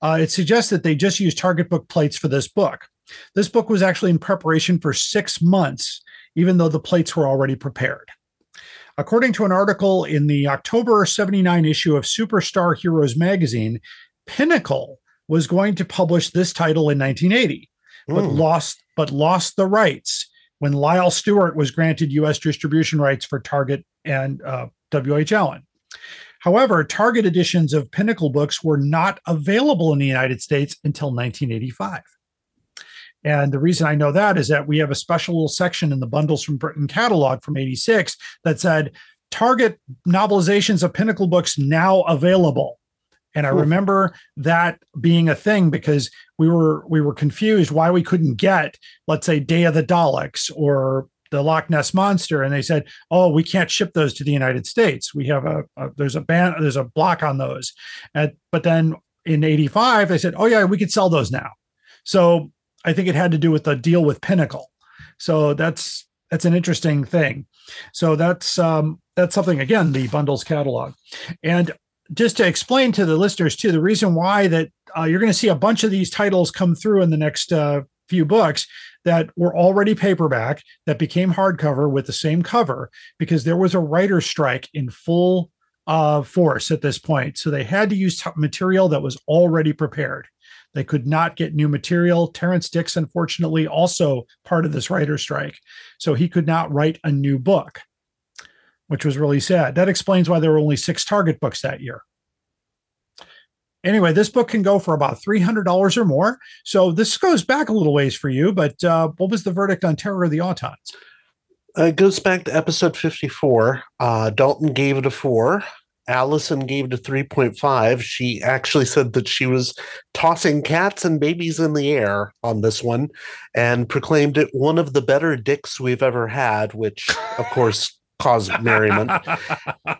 Uh, it suggests that they just used Target book plates for this book. This book was actually in preparation for six months, even though the plates were already prepared. According to an article in the October 79 issue of Superstar Heroes magazine, Pinnacle was going to publish this title in 1980, but
Hmm.
lost but lost the rights when Lyle Stuart was granted U.S. distribution rights for Target and uh, W.H. Allen. However, Target editions of Pinnacle books were not available in the United States until 1985. And the reason I know that is that we have a special little section in the Bundles from Britain catalog from 86 that said Target novelizations of Pinnacle books now available. And I remember that being a thing because we were we were confused why we couldn't get, let's say, Day of the Daleks or the Loch Ness Monster, and they said, "Oh, we can't ship those to the United States. We have a, a there's a ban there's a block on those." And, but then in '85, they said, "Oh yeah, we could sell those now." So I think it had to do with the deal with Pinnacle. So that's that's an interesting thing. So that's um, that's something again the bundles catalog, and just to explain to the listeners too, the reason why that uh, you're going to see a bunch of these titles come through in the next uh, few books that were already paperback that became hardcover with the same cover because there was a writer's strike in full uh, force at this point. So they had to use t- material that was already prepared. They could not get new material. Terrance Dicks, unfortunately, also part of this writer's strike. So he could not write a new book, which was really sad. That explains why there were only six Target books that year. anyway, this book can go for about three hundred dollars or more. So this goes back a little ways for you. But uh, what was the verdict on Terror of the Autons?
Uh, it goes back to episode 54. Uh, Dalton gave it a four. Allison gave it a 3.5. She actually said that she was tossing cats and babies in the air on this one and proclaimed it one of the better dicks we've ever had, which, of course, caused merriment.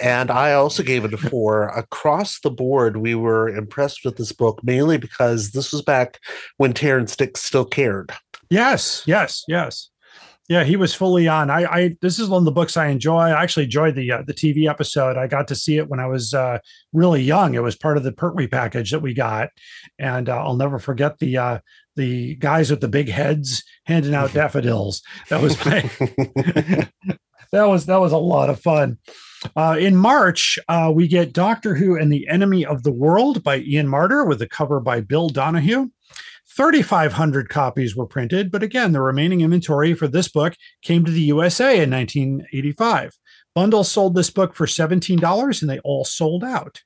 and I also gave it a four. Across the board, we were impressed with this book mainly because this was back when Terrance Dicks still cared.
Yes, yes, yes. Yeah, he was fully on. I, I this is one of the books I enjoy. I actually enjoyed the uh, the TV episode. I got to see it when I was uh, really young. It was part of the Pertwee package that we got, and uh, I'll never forget the uh, the guys with the big heads handing out daffodils. That was my that was that was a lot of fun. Uh, in March, uh, we get Doctor Who and the Enemy of the World by Ian Marter with a cover by Bill Donahue. 3,500 copies were printed, but again, the remaining inventory for this book came to the USA in 1985. Bundles sold this book for $17 and they all sold out.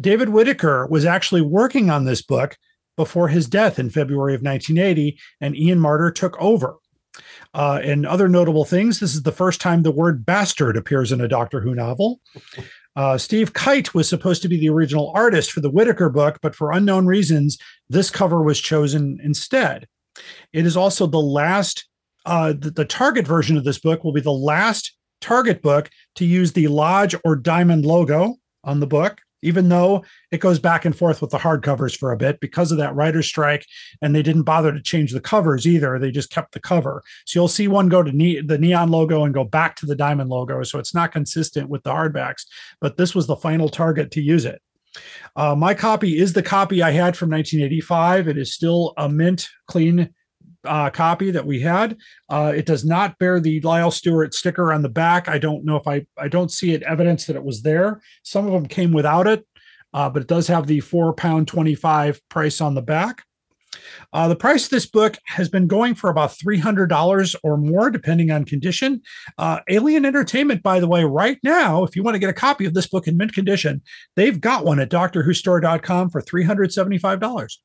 David Whitaker was actually working on this book before his death in February of 1980, and Ian Marter took over. Uh, and other notable things this is the first time the word bastard appears in a Doctor Who novel. Uh, Steve Kyte was supposed to be the original artist for the Whitaker book, but for unknown reasons, this cover was chosen instead. It is also the last, uh, the, the Target version of this book will be the last Target book to use the Lodge or Diamond logo on the book, even though it goes back and forth with the hardcovers for a bit because of that writer's strike. And they didn't bother to change the covers either. They just kept the cover. So you'll see one go to ne- the neon logo and go back to the diamond logo. So it's not consistent with the hardbacks, but this was the final target to use it. Uh, my copy is the copy I had from 1985. It is still a mint clean uh, copy that we had. Uh, it does not bear the Lyle Stuart sticker on the back. I don't know if I I don't see it evidence that it was there. Some of them came without it, uh, but it does have the four pound twenty five price on the back. Uh, the price of this book has been going for about $300 or more, depending on condition. Uh, Alien Entertainment, by the way, right now, if you want to get a copy of this book in mint condition, they've got one at doctorwhostore.com for $375.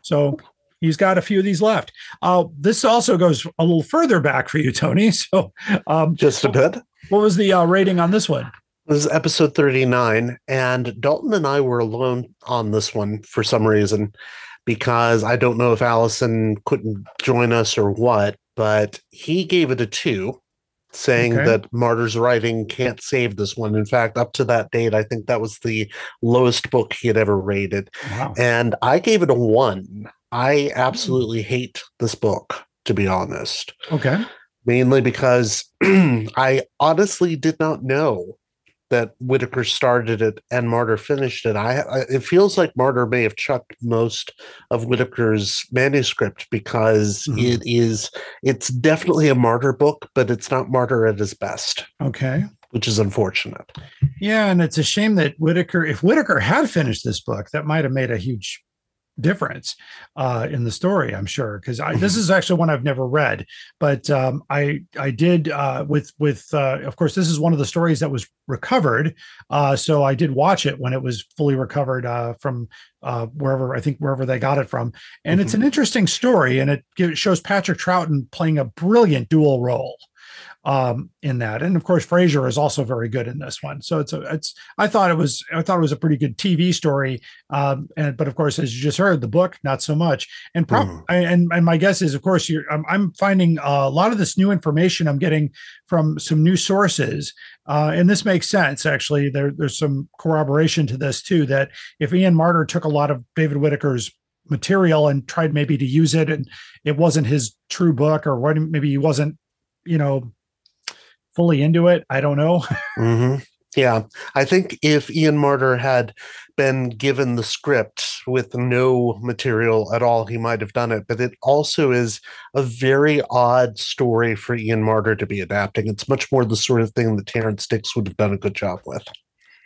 So he's got a few of these left. Uh, this also goes a little further back for you, Tony. So um,
Just a bit.
what was the uh, rating on this one?
This is episode 39, and Dalton and I were alone on this one for some reason because I don't know if Allison couldn't join us or what, but he gave it a two, saying
Okay.
that Marter's writing can't save this one. In fact, up to that date, I think that was the lowest book he had ever rated.
Wow.
And I gave it a one. I absolutely hate this book, to be honest
Okay.
mainly because I honestly did not know that Whitaker started it and Marter finished it. I, I it feels like Marter may have chucked most of Whitaker's manuscript because
Mhm.
it is it's definitely a Marter book, but it's not Marter at his best,
Okay.
which is unfortunate.
Yeah, and it's a shame that Whitaker, if Whitaker had finished this book, that might have made a huge difference uh, in the story. I'm sure because this is actually one I've never read, but um, I I did uh, with with uh, of course this is one of the stories that was recovered, uh, so I did watch it when it was fully recovered uh, from uh, wherever I think wherever they got it from, and it's an interesting story, and it shows Patrick Troughton playing a brilliant dual role um in that. And of course Frazer is also very good in this one. So it's a it's I thought it was I thought it was a pretty good TV story um and but of course as you just heard the book not so much. And prob-. I- and and my guess is of course you're I'm, I'm finding a lot of this new information I'm getting from some new sources uh and this makes sense actually. There there's some corroboration to this too that if Ian Marter took a lot of David Whitaker's material and tried maybe to use it and it wasn't his true book or what maybe he wasn't you know fully into it i don't know
hmm Yeah, I think if Ian Marter had been given the script with no material at all, he might have done it. But it also is a very odd story for Ian Marter to be adapting. It's much more the sort of thing that Terrance Dicks would have done a good job with.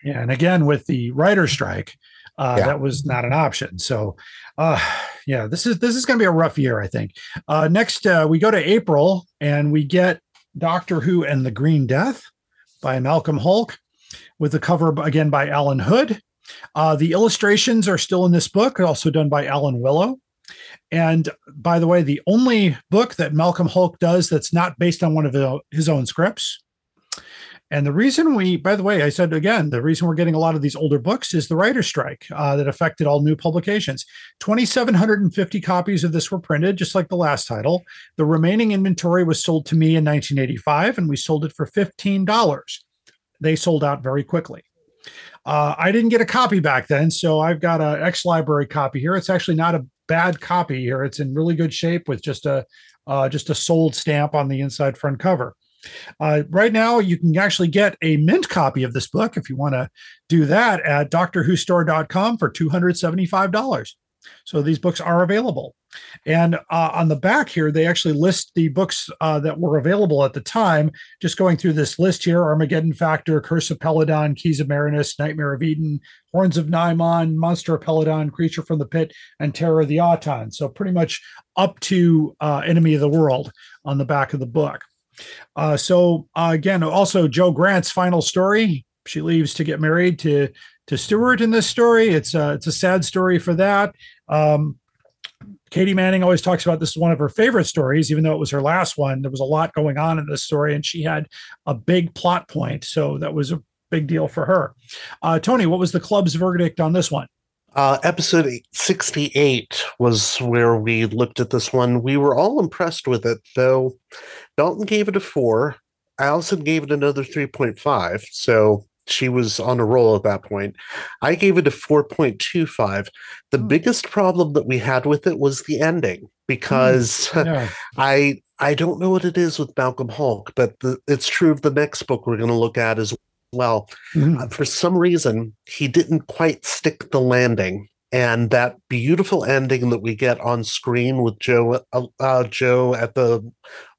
yeah and again with the writer strike uh
Yeah.
that was not an option so uh yeah this is this is going to be a rough year i think uh next uh we go to april and we get doctor who and the green death by malcolm hulke with the cover again by alan hood Uh, the illustrations are still in this book, also done by Alan Willow. And by the way, the only book that Malcolm Hulke does that's not based on one of his own scripts. And the reason we, by the way, I said again, the reason we're getting a lot of these older books is the writer's strike uh, that affected all new publications. 2,750 copies of this were printed, just like the last title. The remaining inventory was sold to me in 1985, and we sold it for $15. They sold out very quickly. Uh, I didn't get a copy back then, so I've got an ex library copy here. It's actually not a bad copy here. It's in really good shape with just a uh, just a sold stamp on the inside front cover. Uh, right now, you can actually get a mint copy of this book if you want to do that at doctorwhostore.com for $275. So these books are available. And uh, on the back here, they actually list the books uh, that were available at the time. Just going through this list here Armageddon Factor, Curse of Peladon, Keys of Marinus, Nightmare of Eden, Horns of Nimon, Monster of Peladon, Creature from the Pit, and Terror of the Auton. So pretty much up to uh, Enemy of the World on the back of the book. Uh, so uh, again, also Jo Grant's final story. She leaves to get married to to Stewart in this story. It's a it's a sad story for that. Um, Katy Manning always talks about this is one of her favorite stories, even though it was her last one. There was a lot going on in this story, and she had a big plot point, so that was a big deal for her. Uh, Tony, what was the club's verdict on this one?
Uh, episode 68 was where we looked at this one. We were all impressed with it, though. Dalton gave it a four. Allison gave it another 3.5. So she was on a roll at that point. I gave it a 4.25. The biggest problem that we had with it was the ending because
Yeah.
I I don't know what it is with Malcolm Hulke, but the, it's true of the next book we're going to look at as well.
Mhm.
Uh, for some reason, he didn't quite stick the landing. And that beautiful ending that we get on screen with Jo, uh, uh, Jo at the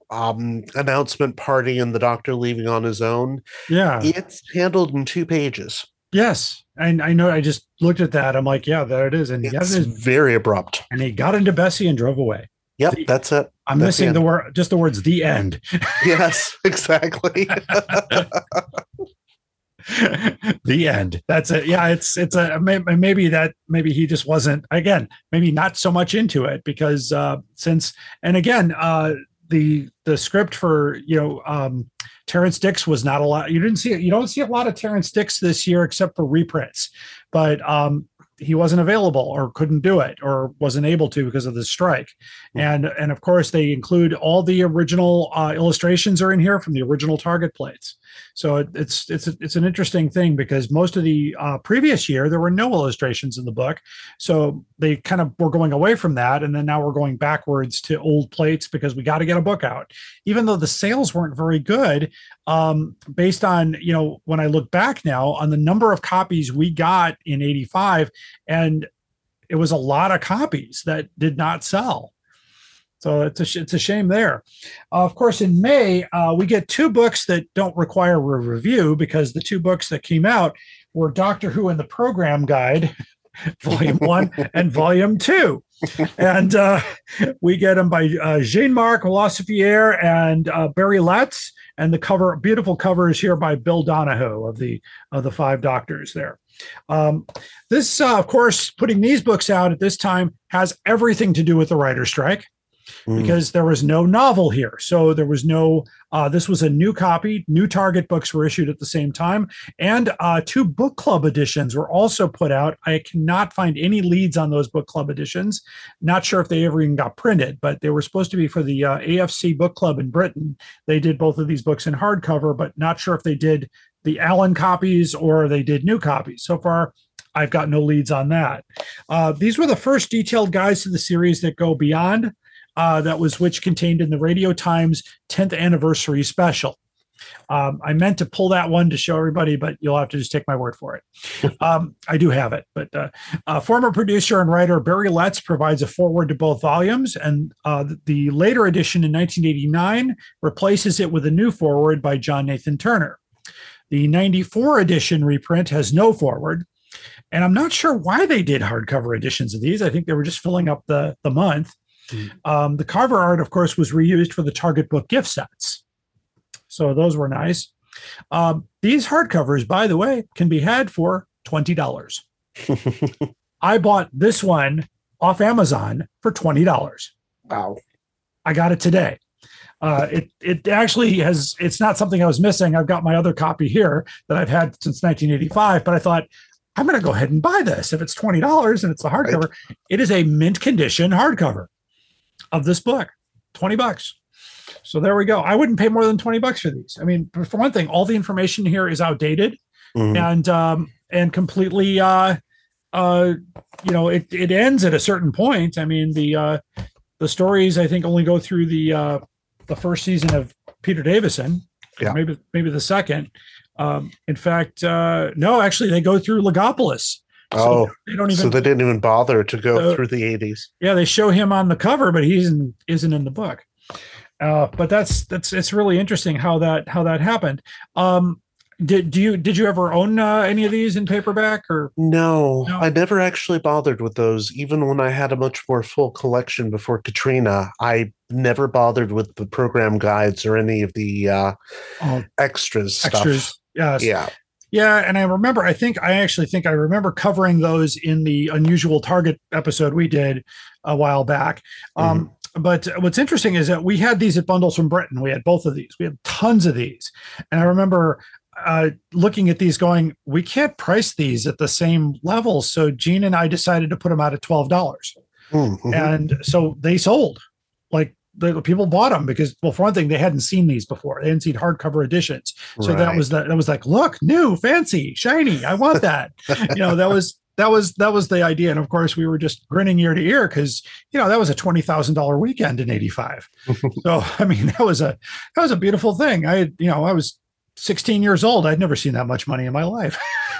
um, announcement party and the doctor leaving on his own,
Yeah.
it's handled in two pages.
Yes. And I know I just looked at that. I'm like, yeah, there it is. And,
It's very abrupt.
and he got into Bessie and drove away.
Yep,
The-
that's it.
I'm
That's
missing the
end.
word, just the words, the end.
Yes, exactly.
the end. That's it. Yeah, it's it's a maybe that maybe he just wasn't again maybe not so much into it because uh since and again uh the the script for you know um Terrance Dicks was not a lot. You didn't see it. You don't see a lot of Terrance Dicks this year except for reprints, but um he wasn't available or couldn't do it or wasn't able to because of the strike and and of course they include all the original uh, illustrations are in here from the original target plates so it, it's it's it's an interesting thing because most of the uh, previous year there were no illustrations in the book. So they kind of were going away from that and then now we're going backwards to old plates because we got to get a book out. Even though the sales weren't very good um, based on you know when i look back now on the number of copies we got in 85 and it was a lot of copies that did not sell so it's a it's a shame there. Uh, of course, in May uh, we get two books that don't require a review because the two books that came out were Doctor Who and the Program Guide, Volume One and Volume Two, and uh, we get them by uh, Jean-Marc Lofficier and uh, Barry Letts, and the cover beautiful cover is here by Bill Donahoe of the of the Five Doctors there. Um, this, uh, of course, putting these books out at this time has everything to do with the writer's strike
Mm.
because there was no novel here. So there was no, uh, this was a new copy. New Target books were issued at the same time. And uh, two book club editions were also put out. I cannot find any leads on those book club editions. Not sure if they ever even got printed, but they were supposed to be for the uh, AFC book club in Britain. They did both of these books in hardcover, but not sure if they did the Allen copies or they did new copies. So far, I've got no leads on that. Uh, these were the first detailed guides to the series that go beyond. Uh, that was which contained in the Radio Times 10th anniversary special. Um, I meant to pull that one to show everybody, but you'll have to just take my word for it. um, I do have it, but uh, uh, former producer and writer Barry Letts provides a forward to both volumes, and uh, the- later edition in 1989 replaces it with a new forward by John Nathan Turner. The 94 edition reprint has no forward, and I'm not sure why they did hardcover editions of these. I think they were just filling up the the month. Um, the Carver art, of course, was reused for the Target book gift sets, so those were nice. Um, these hardcovers, by the way, can be had for twenty dollars. I bought this one off Amazon for twenty dollars.
wow.
I got it today. Uh, it it actually has. It's not something I was missing. I've got my other copy here that I've had since 1985. But I thought I'm going to go ahead and buy this if it's twenty dollars and it's a hardcover. It is a mint condition hardcover of this book, twenty bucks. So there we go. I wouldn't pay more than twenty bucks for these. I mean, for one thing, all the information here is outdated
Mhm.
and um, and completely uh, uh, you know it it ends at a certain point. I mean the uh, the stories I think only go through the uh, the first season of Peter Davison,
Yeah.
maybe maybe the second. Um, in fact, uh, no, actually they go through Logopolis.
Oh,
they don't even.
so they didn't even bother to go
Uh,
through the 80s.
yeah, they show him on the cover, but he isn't isn't in the book. Uh, but that's that's it's really interesting how that how that happened. Um, did do you did you ever own uh, any of these in paperback or
No,
No.
I never actually bothered with those. Even when I had a much more full collection before Katrina, I never bothered with the program guides or any of the uh,
oh,
extras stuff.
extras? Yes.
Yeah.
Yeah, and I remember. I think I actually think I remember covering those in the unusual target episode we did a while back. Um, But what's interesting is that we had these at Bundles from Britain. We had both of these. We had tons of these, and I remember uh, looking at these, going, "We can't price these at the same level." So Gene and I decided to put them out at twelve dollars,
Mhm.
and so they sold. Like the people bought them because, well, for one thing, they hadn't seen these before. They hadn't seen hardcover editions. So that was that. That was like, look, new, fancy, shiny. I want that. you know, that was that was that was the idea. And of course, we were just grinning ear to ear because you know that was a twenty thousand dollar weekend in '85. so I mean, that was a that was a beautiful thing. I had, you know I was 16 years old. I'd never seen that much money in my life,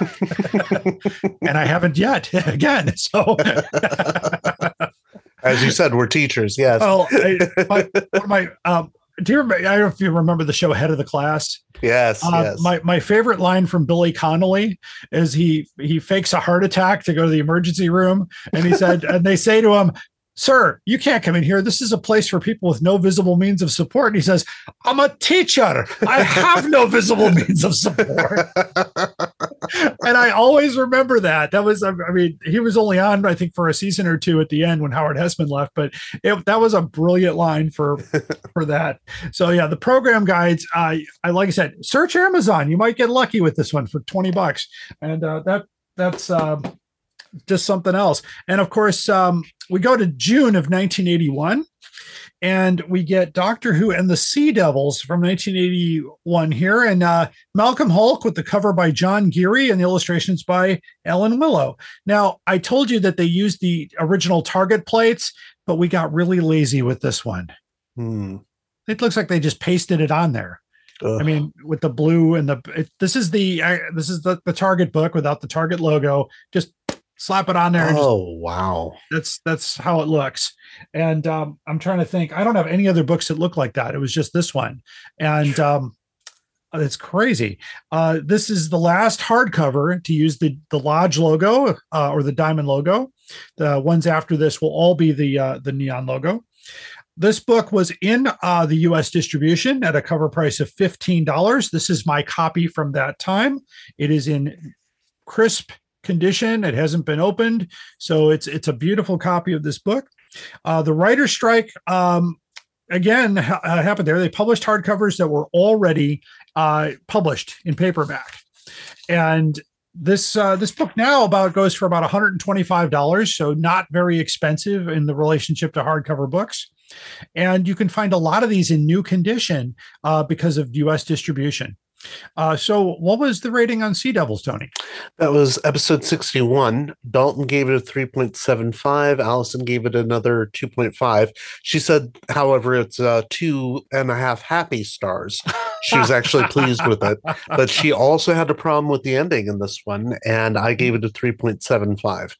and I haven't yet. Again, so
As you said, we're teachers. Yes.
well, I, my, one of my um, do you remember? I don't know if you remember the show Head of the Class.
yes.
Uh,
yes.
My my favorite line from Billy Connolly is he he fakes a heart attack to go to the emergency room, and he said, and they say to him, "Sir, you can't come in here. This is a place for people with no visible means of support." And he says, "I'm a teacher. I have no visible means of support." and I always remember that. That was, I mean, he was only on, I think, for a season or two at the end when Howard Hesseman left, but it, that was a brilliant line for for that. So yeah, the program guides. I I like I said, search Amazon. You might get lucky with this one for twenty bucks, and uh, that that's um, just something else. And of course, um, we go to June of 1981. And we get Doctor Who and the Sea Devils from 1981 here, and uh, Malcolm Hulke with the cover by John Geary and the illustrations by Alan Willow. Now, I told you that they used the original target plates, but we got really lazy with this one.
Hmm.
It looks like they just pasted it on there. I mean, with the blue and the it, this is the this is the the Target book without the Target logo. Just slap it on there. And just,
oh wow.
that's that's how it looks. And um, I'm trying to think. I don't have any other books that look like that. It was just this one, and um, it's crazy. Uh, this is the last hardcover to use the the Lodge logo uh, or the Diamond logo. The ones after this will all be the uh, the neon logo. This book was in uh, the U.S. distribution at a cover price of fifteen dollars. This is my copy from that time. It is in crisp condition. It hasn't been opened, so it's it's a beautiful copy of this book. Uh, the writer's strike um, again ha- uh, happened there. They published hardcovers that were already uh, published in paperback, and this uh, this book now about goes for about 125 dollars, so not very expensive in the relationship to hardcover books. And you can find a lot of these in new condition uh, because of U.S. distribution. Uh, so, what was the rating on Sea Devils, Tony?
That was episode 61. Dalton gave it a 3.75. Allison gave it another 2.5. She said, however, it's uh, two and a half happy stars. She was actually pleased with it. But she also had a problem with the ending in this one, and I gave it a 3.75.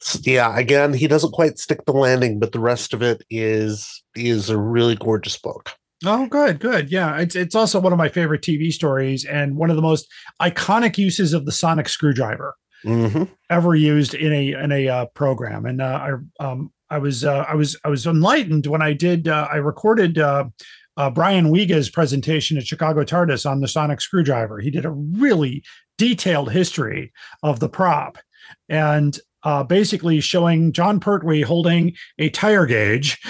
S- Yeah, again, he doesn't quite stick the landing, but the rest of it is is a really gorgeous book.
Oh, good, good. Yeah, it's it's also one of my favorite TV stories and one of the most iconic uses of the sonic screwdriver
hmm
ever used in a in a uh, program. And uh, I um I was uh, I was I was enlightened when I did uh, I recorded uh, uh, Brian Wiga's presentation at Chicago TARDIS on the sonic screwdriver. He did a really detailed history of the prop. and uh, basically showing Jon Pertwee holding a tire gauge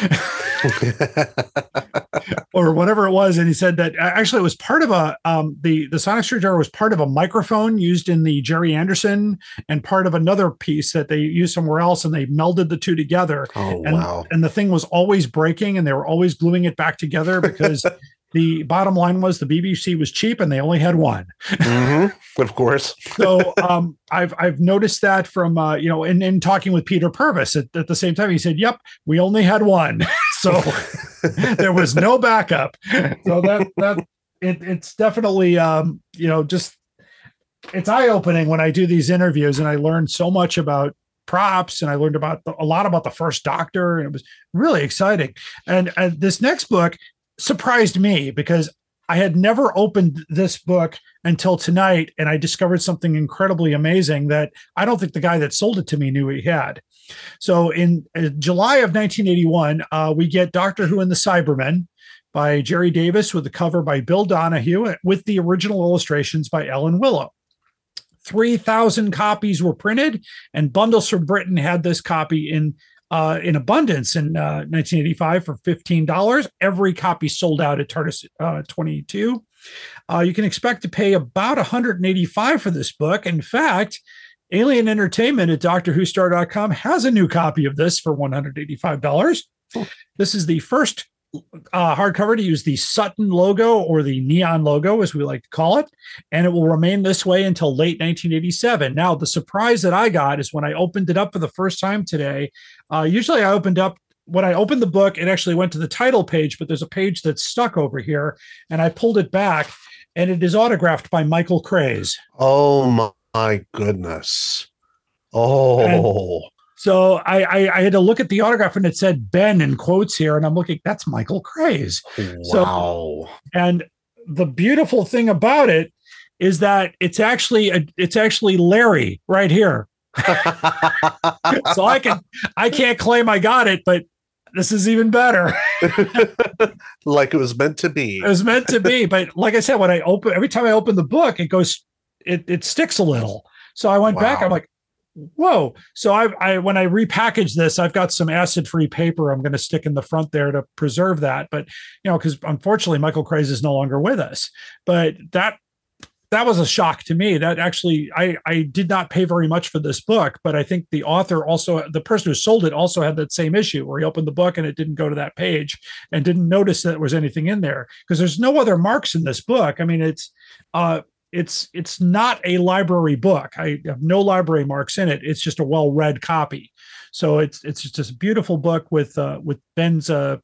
or whatever it was, and he said that actually it was part of a um, the the sonic screwdriver was part of a microphone used in the Gerry Anderson and part of another piece that they used somewhere else, and they melded the two together.
oh
and,
wow.
and the thing was always breaking, and they were always gluing it back together because. The bottom line was the BBC was cheap and they only had one.
hmm Of course.
so um, I've I've noticed that from uh, you know in, in talking with Peter Purves at, at the same time he said yep we only had one so there was no backup so that that it, it's definitely um, you know just it's eye opening when I do these interviews and I learned so much about props and I learned about the, a lot about the first Doctor and it was really exciting and and this next book surprised me because I had never opened this book until tonight, and I discovered something incredibly amazing that I don't think the guy that sold it to me knew he had. So, in uh, July of 1981, uh, we get Doctor Who and the Cybermen by Gerry Davis with the cover by Bill Donahue with the original illustrations by Alan Willow. 3,000 copies were printed, and Bundles from Britain had this copy in uh, in abundance in uh, 1985 for $15. Every copy sold out at TARDIS uh, 22. Uh, you can expect to pay about 185 for this book. In fact, Alien Entertainment at DoctorWhoStore.com has a new copy of this for $185. This is the first uh, hardcover to use the Sutton logo or the neon logo, as we like to call it, and it will remain this way until late 1987. Now, the surprise that I got is when I opened it up for the first time today. Uh, usually, I opened up when I opened the book, it actually went to the title page, but there's a page that's stuck over here, and I pulled it back, and it is autographed by Michael Craze.
Oh my, goodness. Oh.
So I, I I had to look at the autograph, and it said Ben in quotes here, and I'm looking, that's Michael Craze. So-
wow.
And the beautiful thing about it is that it's actually a, it's actually Larry right here. So I can I can't claim I got it, but this is even better.
like it was meant to be.
It was meant to be, but like I said, when I open every time I open the book, it goes it it sticks a little. So I went back. I'm like, whoa. So I I when I repackage this, I've got some acid free paper I'm going to stick in the front there to preserve that. But you know, because unfortunately Michael Craze is no longer with us. But that that was a shock to me. That actually I I did not pay very much for this book, but I think the author also the person who sold it also had that same issue where he opened the book and it didn't go to that page and didn't notice that there was anything in there because there's no other marks in this book. I mean, it's uh it's it's not a library book. I have no library marks in it. It's just a well-read copy. So it's it's just a beautiful book with uh with Ben's uh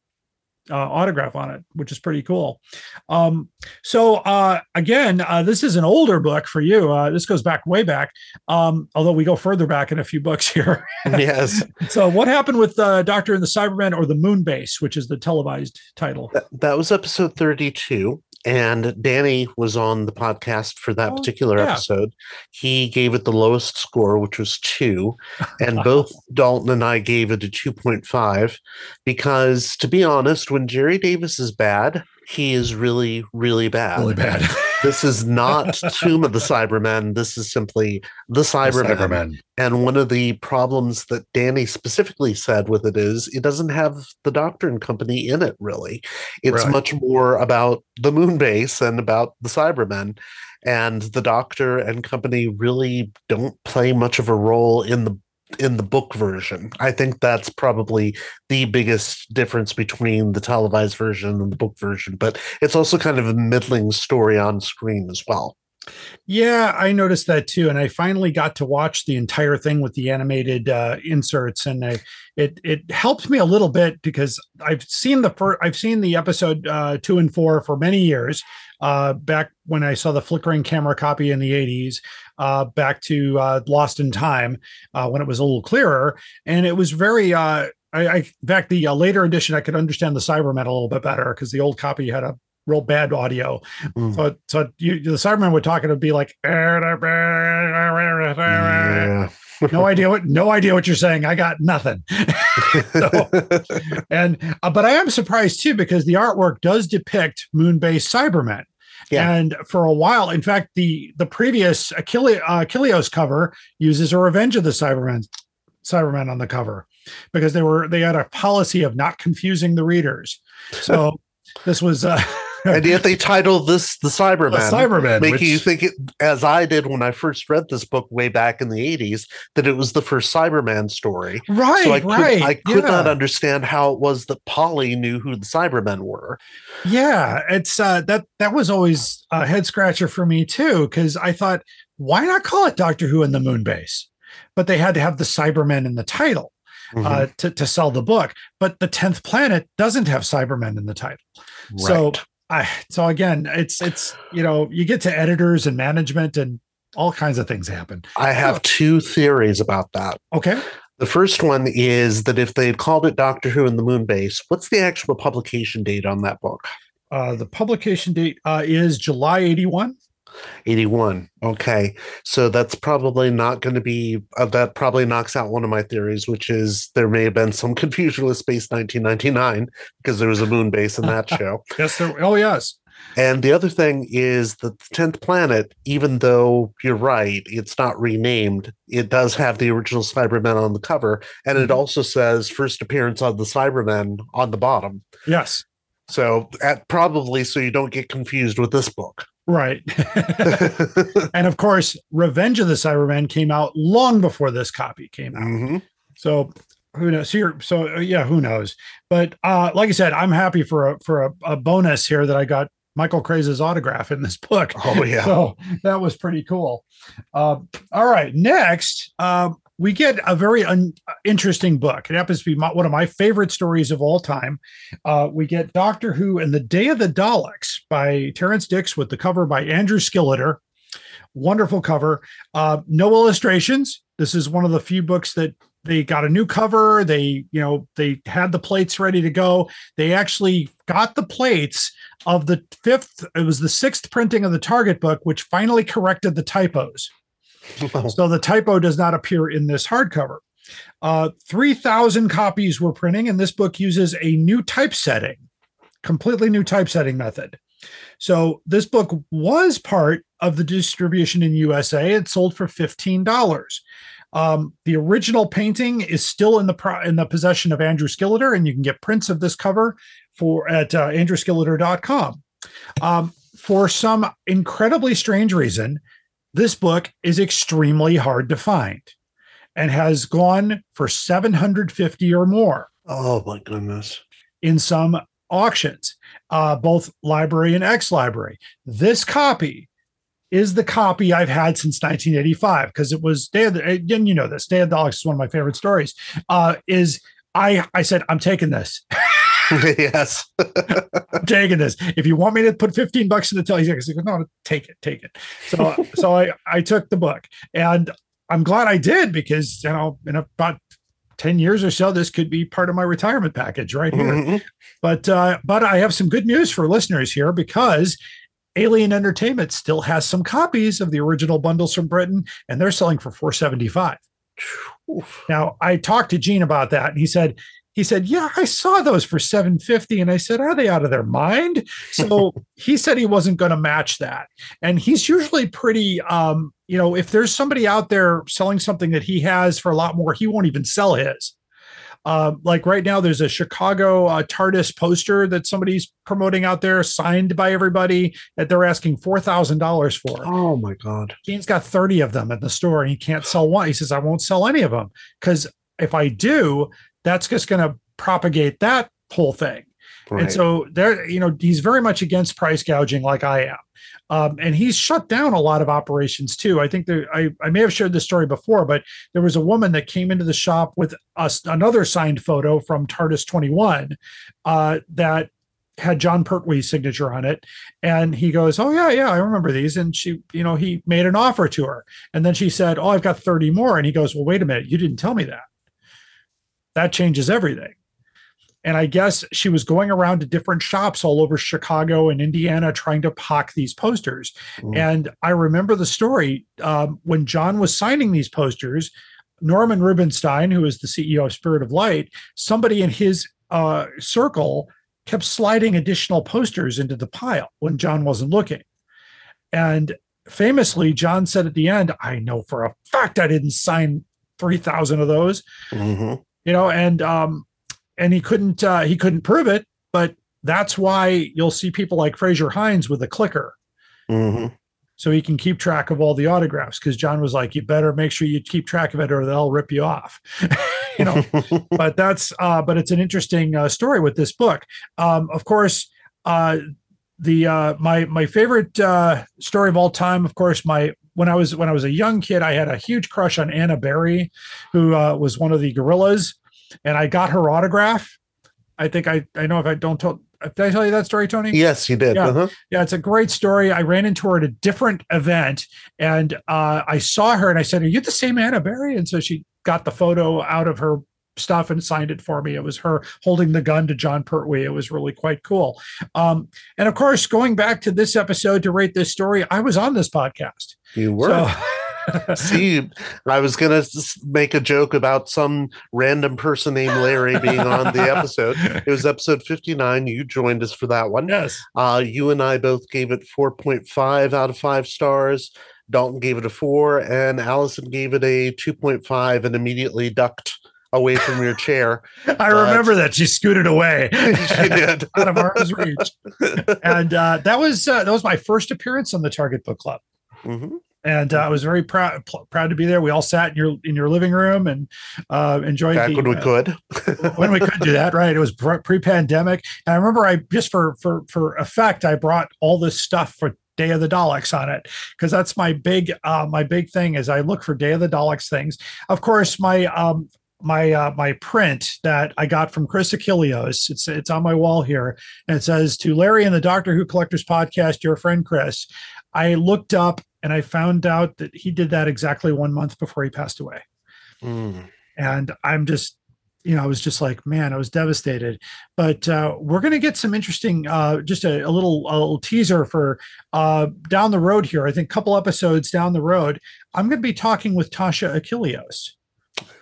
uh, autograph on it, which is pretty cool. Um, so uh, again, uh, this is an older book for you. Uh, this goes back way back, um, although we go further back in a few books here.
yes.
so what happened with uh, Doctor and the Cybermen or the Moon Base, which is the televised title?
That, that was episode 32. And Danny was on the podcast for that
Oh,
particular
yeah.
episode. He gave it the lowest score, which was two. And both Dalton and I gave it a 2.5 because, to be honest, when Gerry Davis is bad, he is really, really bad.
Really bad.
This is not Tomb of the Cybermen. This is simply the Cybermen. And one of the problems that Danny specifically said with it is it doesn't have the Doctor and Company in it, really. It's
Right.
much more about the moon base and about the Cybermen. And the Doctor and Company really don't play much of a role in the in the book version. I think that's probably the biggest difference between the televised version and the book version, but it's also kind of a middling story on screen as well.
Yeah, I noticed that too, and I finally got to watch the entire thing with the animated uh, inserts, and I, it it helped me a little bit because I've seen the first, I've seen the episode uh, two and four for many years, uh, back when I saw the flickering camera copy in the '80s, uh, back to uh, Lost in Time uh, when it was a little clearer, and it was very. Uh, I, I, in fact, the uh, later edition, I could understand the Cybermen a little bit better because the old copy had a real bad audio.
Mm.
So, so you, the Cybermen would talk, and it'd be like,
Yeah.
no idea what, no idea what you're saying. I got nothing. So- and uh, but I am surprised too because the artwork does depict moon-based Cybermen,
Yeah.
And for a while, in fact, the the previous Achille, uh, Achilleos cover uses a Revenge of the Cybermen Cybermen on the cover because they were they had a policy of not confusing the readers. So this was uh,
and yet they title this the Cyberman,
the Cybermen,
making
which-
you think it, as I did when I first read this book way back in the '80s, that it was the first Cyberman story.
right,
so I could,
right.
I could not understand how it was that Polly knew who the Cybermen were.
Yeah, it's uh that that was always a head scratcher for me too because I thought why not call it Doctor Who and the Moon Base? But they had to have the Cybermen in the title uh, to to sell the book. But the tenth planet doesn't have Cybermen in the title. So
Right.
I so again, it's it's you know you get to editors and management and all kinds of things happen.
I have two theories about that.
Okay,
The first one is that if they had called it Doctor Who and the Moon Base, what's the actual publication date on that book?
uh, the publication date uh, is July eighty one.
81. Okay. So that's probably not going to be, uh, that probably knocks out one of my theories, which is there may have been some confusion with Space 1999 because there was a moon base in that show.
Yes, there. Oh yes.
And the other thing is that the 10th planet, even though you're right, it's not renamed, it does have the original Cybermen on the cover. And it also says first appearance of the Cybermen on the bottom.
Yes.
So at probably so you don't get confused with this book.
Right. and of course, Revenge of the Cybermen came out long before this copy came out.
Mhm.
So who knows? So, you're, so yeah, who knows? But uh, like I said, I'm happy for a for a, a bonus here that I got Michael Craze's autograph in this book.
Oh, yeah.
so that was pretty cool. Uh, all right, next uh, we get a very un- interesting book. It happens to be my, one of my favorite stories of all time. Uh, we get Doctor Who and the Day of the Daleks by Terrance Dicks with the cover by Andrew Skilleter. Wonderful cover. Uh, no illustrations. This is one of the few books that they got a new cover. They, you know, they had the plates ready to go. They actually got the plates of the fifth, it was the sixth printing of the Target book, which finally corrected the typos. So the typo does not appear in this hardcover. Uh, 3,000 copies were printing, and this book uses a new typesetting, completely new typesetting method. So this book was part of the distribution in USA. It sold for $15. Um, the original painting is still in the pro- in the possession of Andrew Skilleter, and you can get prints of this cover for at uh, andrewskilleter.com. Um, for some incredibly strange reason, this book is extremely hard to find and has gone for 750 or more
Oh my goodness.
in some auctions, uh, both library and ex library. This copy is the copy I've had since 1985 because it was Day of the, and you know this Day of the is one of my favorite stories. Uh, is I I said I'm taking this.
yes.
I'm taking this. If you want me to put 15 bucks in the till, he's like, no, take it, take it. So, so I, I took the book and I'm glad I did because, you know, in about 10 years or so, this could be part of my retirement package right here.
Mhm.
But, uh, but I have some good news for listeners here because Alien Entertainment still has some copies of the original bundles from Britain and they're selling for 475. Now I talked to Gene about that, and he said, he said, yeah, I saw those for 750. And I said, are they out of their mind? So he said he wasn't going to match that. And he's usually pretty, um, you know, if there's somebody out there selling something that he has for a lot more, he won't even sell his. Um, like right now, there's a Chicago uh, TARDIS poster that somebody's promoting out there, signed by everybody, that they're asking four thousand dollars for.
Oh my god.
Gene's got 30 of them in the store and he can't sell one. He says, I won't sell any of them because if I do, that's just going to propagate that whole thing.
Right.
And so there, you know, he's very much against price gouging like I am. Um, and he's shut down a lot of operations too. I think there, I, I may have shared this story before, but there was a woman that came into the shop with us another signed photo from TARDIS 21 uh, that had Jon Pertwee's signature on it. And he goes, Oh, yeah, yeah, I remember these. And she, you know, he made an offer to her. And then she said, Oh, I've got 30 more. And he goes, Well, wait a minute, you didn't tell me that. That changes everything. And I guess she was going around to different shops all over Chicago and Indiana trying to pock these posters.
Mm.
And I remember the story um, when Jon was signing these posters. Norman Rubinstein, who is the CEO of Spirit of Light, somebody in his uh, circle kept sliding additional posters into the pile when Jon wasn't looking. And famously, Jon said at the end, I know for a fact I didn't sign 3,000 of those,
hmm
you know, and, um, and he couldn't, uh, he couldn't prove it, but that's why you'll see people like Frazer Hines with a clicker.
hmm
So he can keep track of all the autographs because Jon was like, you better make sure you keep track of it or they'll rip you off. you know, but that's uh but it's an interesting uh, story with this book um of course uh the uh my my favorite uh story of all time of course my when i was when i was a young kid i had a huge crush on Anna Barry who uh was one of the guerrillas and i got her autograph i think i i know if i don't tell did i tell you that story tony
yes, you did.
Yeah.
Uh-huh.
yeah, it's a great story. I ran into her at a different event and uh, I saw her and I said, Are you the same Anna Barry? And so she got the photo out of her stuff and signed it for me. It was her holding the gun to Jon Pertwee. It was really quite cool. Um, and of course, going back to this episode to rate this story, I was on this podcast.
You were.
So,
See, I was gonna make a joke about some random person named Larry being on the episode. It was episode fifty-nine. You joined us for that one.
yes.
Uh, you and I both gave it four point five out of five stars. Dalton gave it a four, and Allison gave it a two point five, and immediately ducked away from your chair.
I remember that she scooted away.
she did.
out of arm's reach. And uh, that was uh, that was my first appearance on the Target Book Club.
Mhm.
and uh, I was very proud pl- proud to be there. We all sat in your in your living room and uh, enjoyed
Back
the,
when we
uh,
could.
when we could do that. Right, it was pre pandemic, and I remember I just for for for effect I brought all this stuff for Day of the Daleks on it because that's my big uh, my big thing is I look for Day of the Daleks things. Of course, my um, my uh, my print that I got from Chris Achilleos. It's it's on my wall here, and it says to Larry and the Doctor Who Collectors Podcast, your friend Chris. I looked up and I found out that he did that exactly one month before he passed away,
Mm.
and I'm just. You know, I was just like, man, I was devastated. But uh, we're going to get some interesting, uh, just a, a little, a little teaser for uh, down the road here. I think a couple episodes down the road, I'm going to be talking with Tasha Achilleos.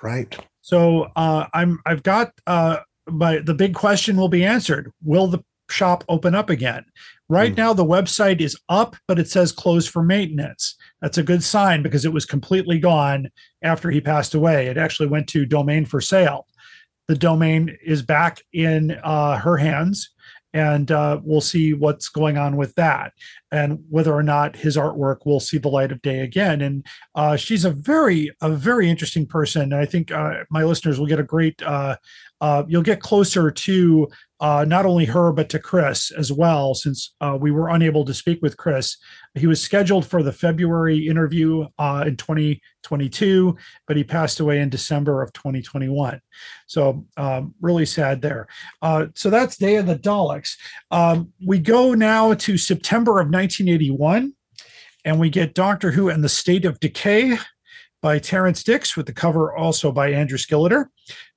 Right.
So uh, I'm I've got uh, my the big question will be answered. Will the shop open up again? Right
Hmm.
now the website is up, but it says closed for maintenance. That's a good sign because it was completely gone after he passed away. It actually went to domain for sale. The domain is back in uh, her hands, and uh, we'll see what's going on with that and whether or not his artwork will see the light of day again. And uh, she's a very, a very interesting person. And I think uh, my listeners will get a great, uh, you'll get closer to uh, not only her, but to Chris as well, since uh, we were unable to speak with Chris. He was scheduled for the February interview uh, in 2022, but he passed away in December of 2021. So um, really sad there. Uh, so that's Day of the Daleks. Um, we go now to September of 1981, and we get Doctor Who and the State of Decay by Terrance Dicks, with the cover also by Andrew Skilleter.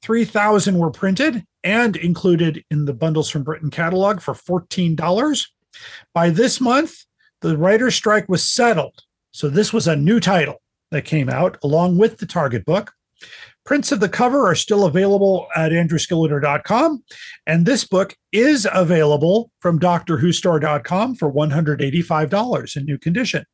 3,000 were printed and included in the Bundles from Britain catalog for $14. By this month, the writer's strike was settled. So this was a new title that came out along with the Target book. Prints of the cover are still available at andrewskilleter.com. And this book is available from DoctorWhoStore.com for $185 in new condition.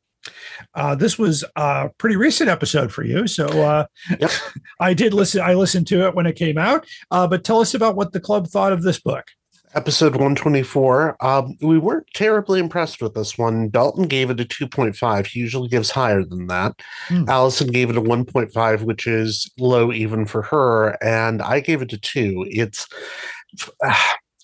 Uh, this was a pretty recent episode for you, so uh,
Yep.
I did listen. I listened to it when it came out. Uh, but tell us about what the club thought of this book.
Episode 124. Um, we weren't terribly impressed with this one. Dalton gave it a 2.5. He usually gives higher than that.
Hmm.
Allison gave it a 1.5, which is low even for her. And I gave it a 2. It's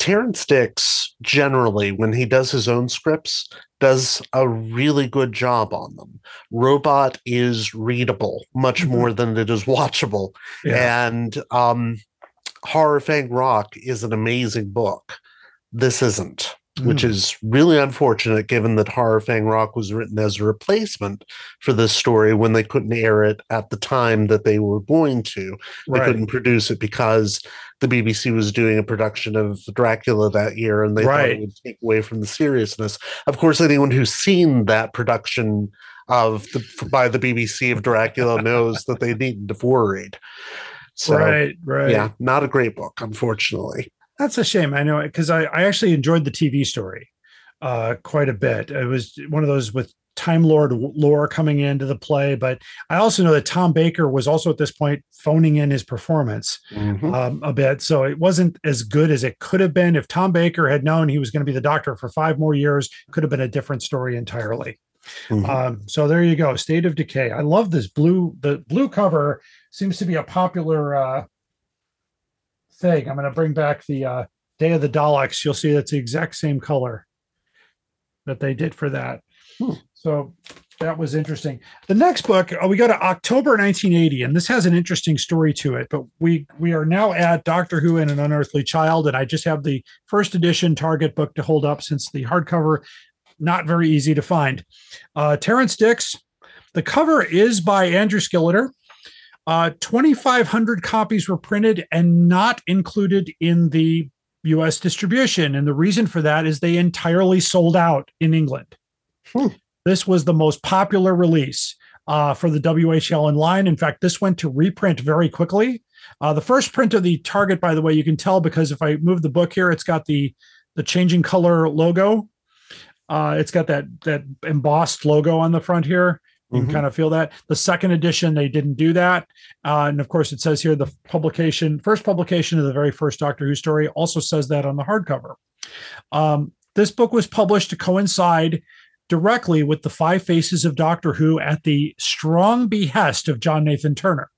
Terrance Dicks, generally, when he does his own scripts, does a really good job on them. Robot is readable much
Mhm.
more than it is watchable.
Yeah.
And um, Horror Fang Rock is an amazing book. This isn't, which
Mm.
is really unfortunate given that Horror Fang Rock was written as a replacement for this story when they couldn't air it at the time that they were going to. They
Right.
couldn't produce it because the BBC was doing a production of Dracula that year and they thought it would take away from the seriousness. Of course, anyone who's seen that production of the by the BBC of Dracula knows that they needn't have worried. So
right, right.
yeah, not a great book, unfortunately.
That's a shame. I know because I, I actually enjoyed the TV story uh, quite a bit. It was one of those with Time Lord lore coming into the play. But I also know that Tom Baker was also at this point phoning in his performance
Mhm.
um, a bit. So it wasn't as good as it could have been. If Tom Baker had known he was going to be the doctor for five more years, could have been a different story entirely.
Mhm.
Um, so there you go. State of Decay. I love this blue. The blue cover seems to be a popular uh, thing. I'm going to bring back the uh, Day of the Daleks. You'll see that's the exact same color that they did for that.
Hmm.
So that was interesting. The next book, uh, we go to October 1980, and this has an interesting story to it. But we we are now at Doctor Who and an Unearthly Child, and I just have the first edition Target book to hold up since the hardcover not very easy to find. Uh, Terrance Dicks. The cover is by Andrew Skilleter. Uh, 2,500 copies were printed and not included in the US distribution. And the reason for that is they entirely sold out in England.
Hmm.
This was the most popular release uh, for the W.H. Allen line. In fact, this went to reprint very quickly. Uh, the first print of the Target, by the way, you can tell because if I move the book here, it's got the the changing color logo. Uh, it's got that that embossed logo on the front here. You
Mhm.
can kind of feel that. The second edition, they didn't do that. Uh, and of course, it says here the publication, first publication of the very first Doctor Who story, also says that on the hardcover. Um, this book was published to coincide directly with the Five Faces of Doctor Who at the strong behest of John Nathan Turner.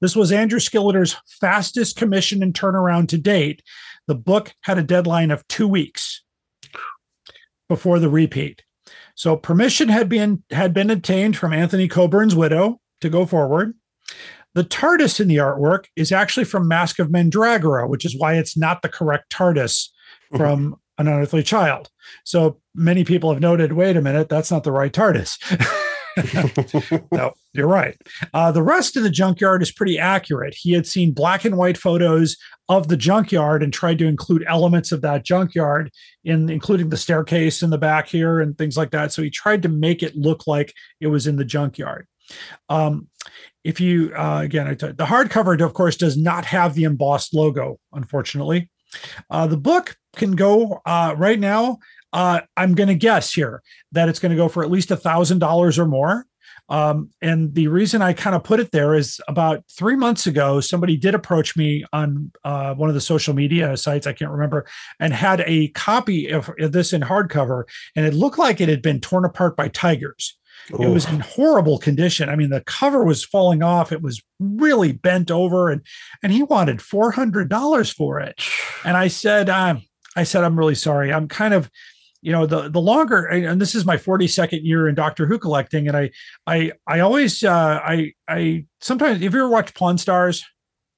This was Andrew Skilleter's fastest commission and turnaround to date. The book had a deadline of two weeks before the repeat. So permission had been had been obtained from Anthony Coburn's widow to go forward. The TARDIS in the artwork is actually from Masque of Mandragora, which is why it's not the correct TARDIS from An Unearthly Child. So many people have noted, wait a minute, that's not the right TARDIS. no, you're right. Uh, the rest of the junkyard is pretty accurate. He had seen black and white photos of the junkyard and tried to include elements of that junkyard in including the staircase in the back here and things like that. So he tried to make it look like it was in the junkyard. Um, if you uh, again, I t- the hardcover, of course, does not have the embossed logo, unfortunately. Uh, the book can go uh, right now. Uh, I'm going to guess here that it's going to go for at least a thousand dollars or more. Um, and the reason I kind of put it there is about three months ago, somebody did approach me on uh, one of the social media sites, I can't remember, and had a copy of, of this in hardcover, and it looked like it had been torn apart by tigers. It was in horrible condition. I mean, the cover was falling off. It was really bent over, and and he wanted four hundred dollars for it. And I said, um, I said, I'm really sorry. I'm kind of, you know, the the longer, and this is my 42nd year in Doctor Who collecting, and I I I always uh, I I sometimes if you ever watch Pawn Stars,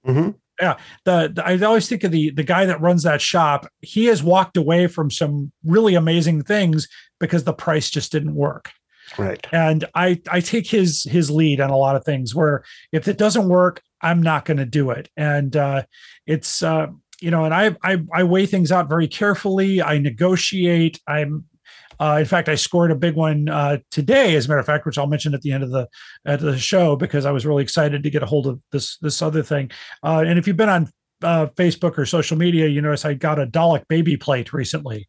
Mhm.
yeah, the, the I always think of the the guy that runs that shop. He has walked away from some really amazing things because the price just didn't work
Right.
and i i take his his lead on a lot of things where if it doesn't work i'm not going to do it and uh it's uh you know and I, I i weigh things out very carefully i negotiate i'm uh, in fact, I scored a big one uh, today, as a matter of fact, which I'll mention at the end of the at the show because I was really excited to get a hold of this this other thing. Uh, and if you've been on uh, Facebook or social media, you notice I got a Dalek baby plate recently.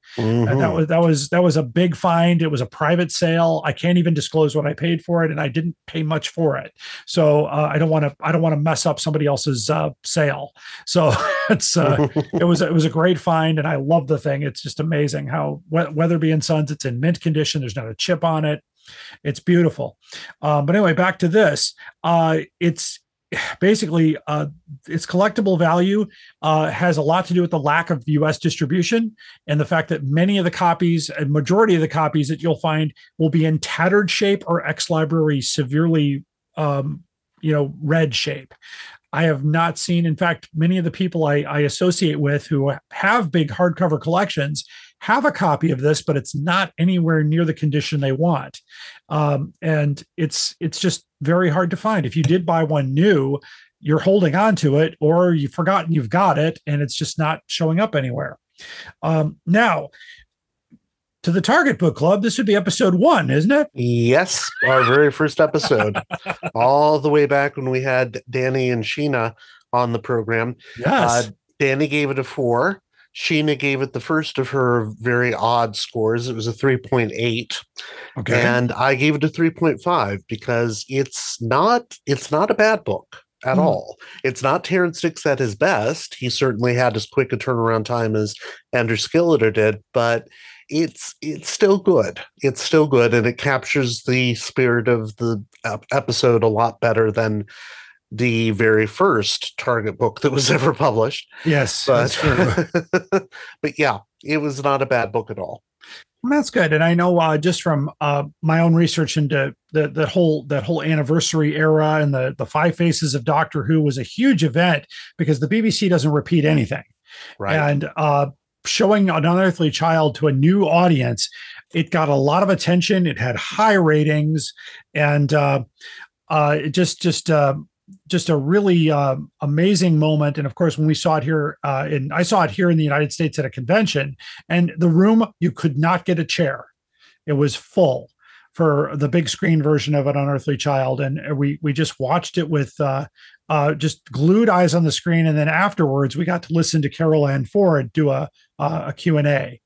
And that was that was that was a big find. It was a private sale. I can't even disclose what I paid for it, and I didn't pay much for it. So uh, I don't want to I don't want to mess up somebody else's uh, sale. So it's uh, it was it was a great find, and I love the thing. It's just amazing how We- Weatherby and Sons. It's in mint condition. There's not a chip on it. It's beautiful. Um, but anyway, back to this. Uh, it's basically uh, its collectible value uh, has a lot to do with the lack of U.S. distribution and the fact that many of the copies, a majority of the copies that you'll find, will be in tattered shape or X Library severely, um, you know, red shape. I have not seen, in fact, many of the people I, I associate with who have big hardcover collections have a copy of this, but it's not anywhere near the condition they want. Um, and it's it's just very hard to find. If you did buy one new, you're holding on to it, or you've forgotten you've got it, and it's just not showing up anywhere. Um, now, to the Target Book Club, this would be episode one, isn't it?
Yes, our very first episode, all the way back when we had Danny and Sheena on the program.
Yes.
Uh, Danny gave it a four. Sheena gave it the first of her very odd scores. It was a 3.8
Okay.
and I gave it a 3.5 because it's not it's not a bad book at
Hmm.
all. It's not Terrance Dicks at his best. He certainly had as quick a turnaround time as Andrew Skilleter did, but it's it's still good. It's still good and it captures the spirit of the episode a lot better than the very first Target book that was ever published.
yes.
But
that's true.
but yeah, it was not a bad book at all.
Well, That's good, and I know uh, just from uh, my own research into the the whole that whole anniversary era and the the Five Faces of Doctor Who was a huge event because the BBC doesn't repeat anything,
Right.
and uh, showing an unearthly child to a new audience, it got a lot of attention. It had high ratings, and uh, uh, it just just uh, just a really uh, amazing moment. And of course, when we saw it here, uh, in I saw it here in the United States at a convention, and the room you could not get a chair; it was full for the big screen version of an unearthly child. And we we just watched it with uh uh just glued eyes on the screen. And then afterwards we got to listen to Carole Ann Ford do a a, a q&a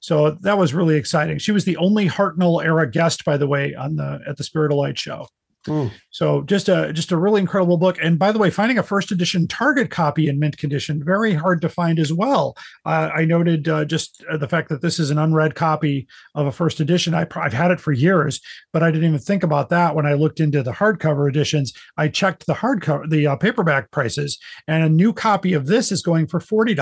so that was really exciting. She was the only hartnell era guest by the way on the at the spirit of light show
Hmm.
so just a just a really incredible book. And by the way finding a first edition target copy in mint condition very hard to find as well. Uh, i noted uh, just uh, the fact that this is an unread copy of a first edition. I, I've had it for years but i didn't even think about that when i looked into the hardcover editions. I checked the hardcover the uh, paperback prices and a new copy of this is going for $40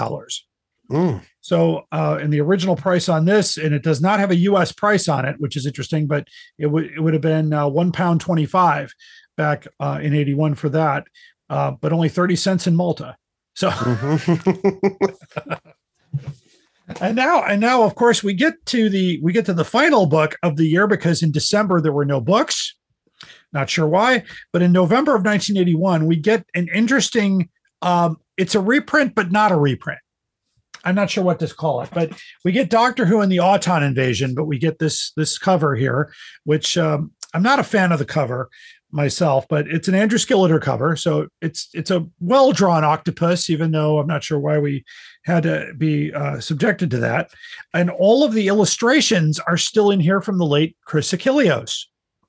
Mm.
so, uh, and the original price on this, and it does not have a U.S. price on it, which is interesting, but it would it would have been uh, one pound twenty five back uh, in eighty one for that, uh, but only thirty cents in Malta. So, and now and now, of course, we get to the we get to the final book of the year because in December there were no books. Not sure why, but in November of 1981, we get an interesting. Um, it's a reprint, but not a reprint. I'm not sure what to call it, but we get Doctor Who and the Auton invasion, but we get this this cover here, which um, I'm not a fan of the cover myself, but it's an Andrew Skilleter cover, so it's it's a well drawn octopus, even though I'm not sure why we had to be uh, subjected to that. And all of the illustrations are still in here from the late Chris Achilleos.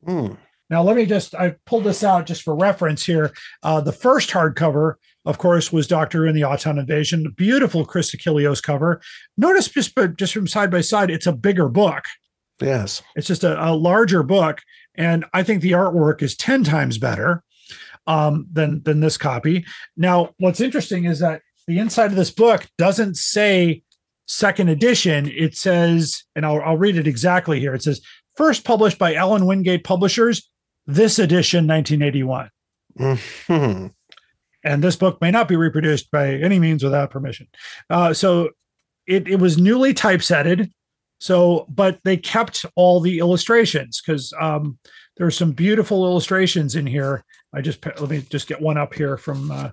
Mm.
Now, let me just, I pulled this out just for reference here. Uh, the first hardcover, of course, was Doctor in the Auton Invasion. Beautiful Chris Achilleos cover. Notice just, but just from side by side, it's a bigger book.
Yes.
It's just a, a larger book. And I think the artwork is 10 times better um, than, than this copy. Now, what's interesting is that the inside of this book doesn't say second edition. It says, and I'll, I'll read it exactly here. It says, first published by Allan Wingate Publishers, this edition, 1981.
Mhm.
And this book may not be reproduced by any means without permission. Uh, so it, it was newly typesetted. So, but they kept all the illustrations because um, there are some beautiful illustrations in here. I just let me just get one up here from uh,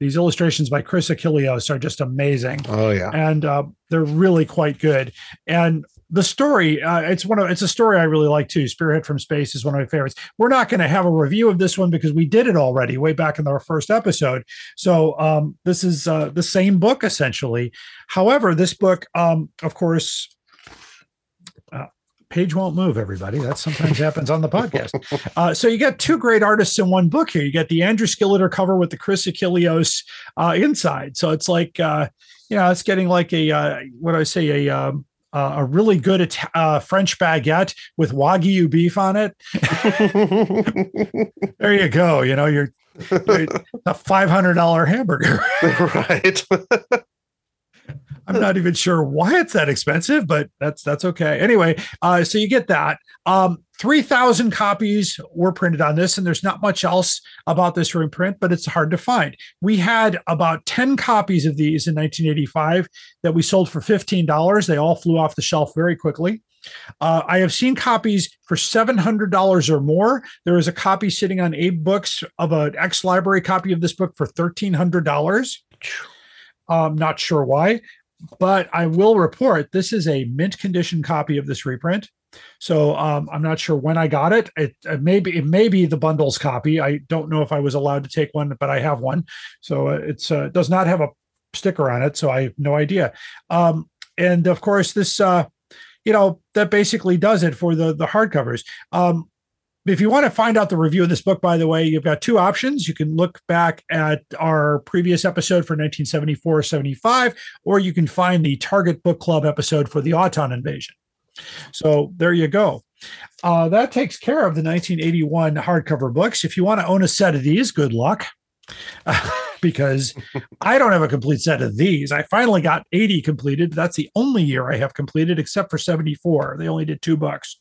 these illustrations by Chris Achilleos are just amazing
Oh yeah.
and uh, they're really quite good. And the story, uh, it's one of it's a story I really like too. Spearhead from Space is one of my favorites. We're not going to have a review of this one because we did it already way back in our first episode. So um, this is uh, the same book essentially. However, this book, um, of course. Uh, Page won't move, everybody. That sometimes happens on the podcast. Uh, so you got two great artists in one book here. You got the Andrew Skilleter cover with the Chris Achilleos uh, inside. So it's like uh, you know, it's getting like a uh, what do I say a um, uh, a really good Ita- uh, French baguette with wagyu beef on it. There you go. You know, you're, you're a five hundred dollar hamburger.
right.
I'm not even sure why it's that expensive, but that's that's okay. Anyway, uh, so you get that. Um, Three thousand copies were printed on this, and there's not much else about this reprint, but it's hard to find. We had about ten copies of these in 1985 that we sold for fifteen dollars. They all flew off the shelf very quickly. Uh, I have seen copies for seven hundred dollars or more. There is a copy sitting on Abe Books of an ex library copy of this book for thirteen hundred dollars. I'm not sure why, but I will report this is a mint condition copy of this reprint. So um, I'm not sure when I got it. It, it may be it may be the bundles copy. I don't know if I was allowed to take one, but I have one. So uh, it's uh, does not have a sticker on it, so I have no idea. Um, and of course, this uh, you know that basically does it for the the hardcovers. Um, if you want to find out the review of this book, by the way, you've got two options. You can look back at our previous episode for 1974 75, or you can find the Target Book Club episode for the Auton invasion. So there you go. Uh, that takes care of the 1981 hardcover books. If you want to own a set of these, good luck. because I don't have a complete set of these. I finally got 80 completed. That's the only year I have completed, except for 74. They only did two bucks.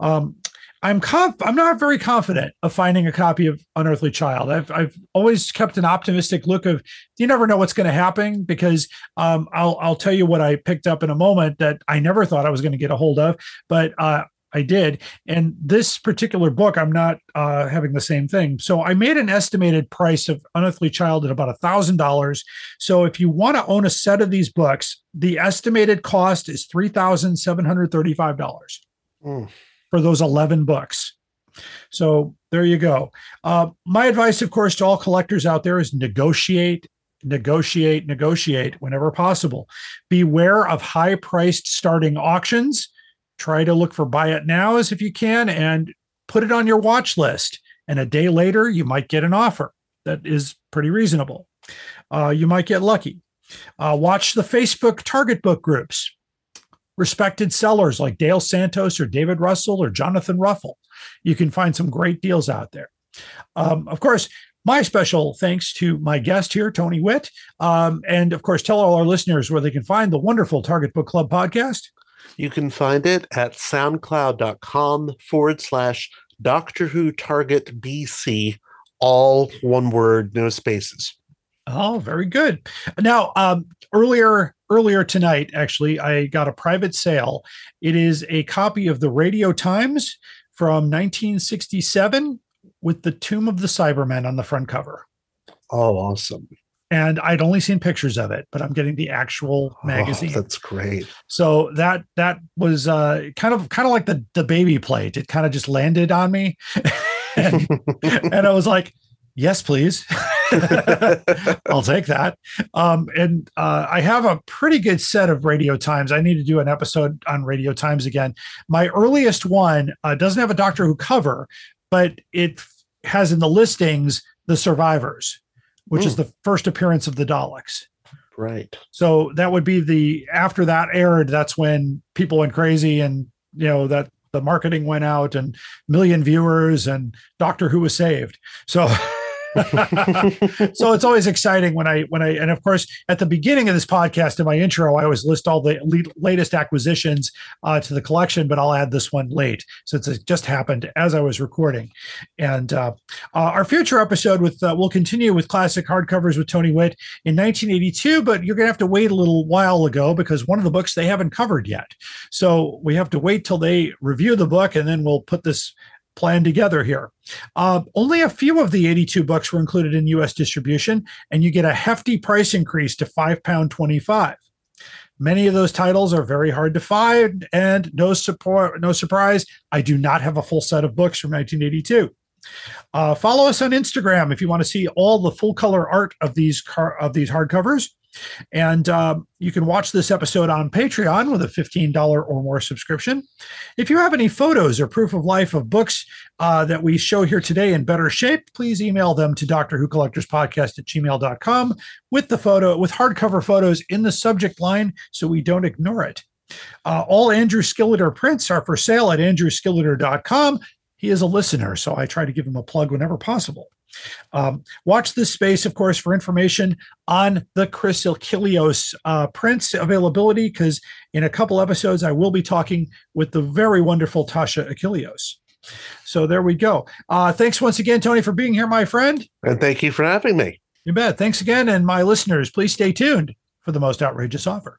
Um, I'm conf- I'm not very confident of finding a copy of Unearthly Child. I've I've always kept an optimistic look of you never know what's going to happen because um, I'll I'll tell you what I picked up in a moment that I never thought I was going to get a hold of, but uh, I did. And this particular book, I'm not uh, having the same thing. So I made an estimated price of Unearthly Child at about a thousand dollars. So if you want to own a set of these books, the estimated cost is three thousand seven hundred thirty-five dollars
Mm.
For those 11 books. So there you go. Uh, my advice, of course, to all collectors out there is negotiate, negotiate, negotiate whenever possible. Beware of high priced starting auctions. Try to look for buy it nows if you can and put it on your watch list. And a day later, you might get an offer that is pretty reasonable. Uh, you might get lucky. Uh, watch the Facebook target book groups respected sellers like Dale Santos or David Russell or Jonathan Ruffle. You can find some great deals out there. Um, of course, my special thanks to my guest here, Tony Witt. Um, and of course, tell all our listeners where they can find the wonderful Target Book Club podcast.
You can find it at soundcloud.com forward slash Doctor Who Target BC, all one word, no spaces.
Oh, very good. Now, um, earlier earlier tonight, actually, I got a private sale. It is a copy of the Radio Times from 1967 with the Tomb of the Cybermen on the front cover.
Oh, awesome.
And I'd only seen pictures of it, but I'm getting the actual magazine.
Oh, that's great.
so that that was uh, kind of kind of like the the baby plate. It kind of just landed on me, and, and I was like, "Yes, please." I'll take that. Um, and uh, I have a pretty good set of radio times. I need to do an episode on radio times again. My earliest one uh, doesn't have a Doctor Who cover, but it has in the listings the Survivors, which is the first appearance of the Daleks.
Right.
So that would be the after that aired. That's when people went crazy, and you know that the marketing went out, and million viewers, and Doctor Who was saved. So. so it's always exciting when I when I and of course at the beginning of this podcast in my intro I always list all the le- latest acquisitions uh, to the collection, but I'll add this one late since it just happened as I was recording. And uh, uh, our future episode with uh, we'll continue with classic hardcovers with Tony Witt in 1982, but you're gonna have to wait a little while ago because one of the books they haven't covered yet. So we have to wait till they review the book and then we'll put this plan together here. Uh, only a few of the 82 books were included in U.S. distribution, and you get a hefty price increase to five pound twenty-five. Many of those titles are very hard to find, and no support, no surprise, I do not have a full set of books from 1982. Uh, follow us on Instagram if you want to see all the full color art of these car- of these hardcovers. And um, you can watch this episode on Patreon with a $15 or more subscription. If you have any photos or proof of life of books uh, that we show here today in better shape, please email them to Doctor Who Collectors Podcast at gmail.com with the photo, with hardcover photos in the subject line so we don't ignore it. Uh, all Andrew Skilleter prints are for sale at andrewskilleter.com. He is a listener, so I try to give him a plug whenever possible. Um, watch this space, of course, for information on the Chris Achilleos uh, prints availability, because in a couple episodes, I will be talking with the very wonderful Tasha Achilleos. So there we go. Uh, thanks once again, Tony, for being here, my friend.
And thank you for having me.
You bet. Thanks again. And my listeners, please stay tuned for the most outrageous offer.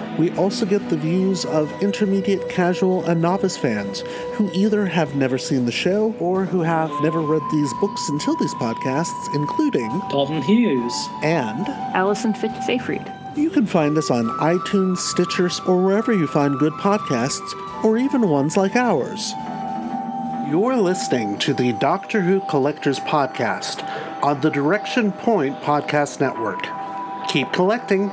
We also get the views of intermediate, casual, and novice fans who either have never seen the show or who have never read these books until these podcasts, including
Dalton Hughes
and
Allison Fitz-Seyfried.
You can find us on iTunes, Stitcher, or wherever you find good podcasts, or even ones like ours. You're listening to the Doctor Who Collectors Podcast on the Direction Point Podcast Network. Keep collecting.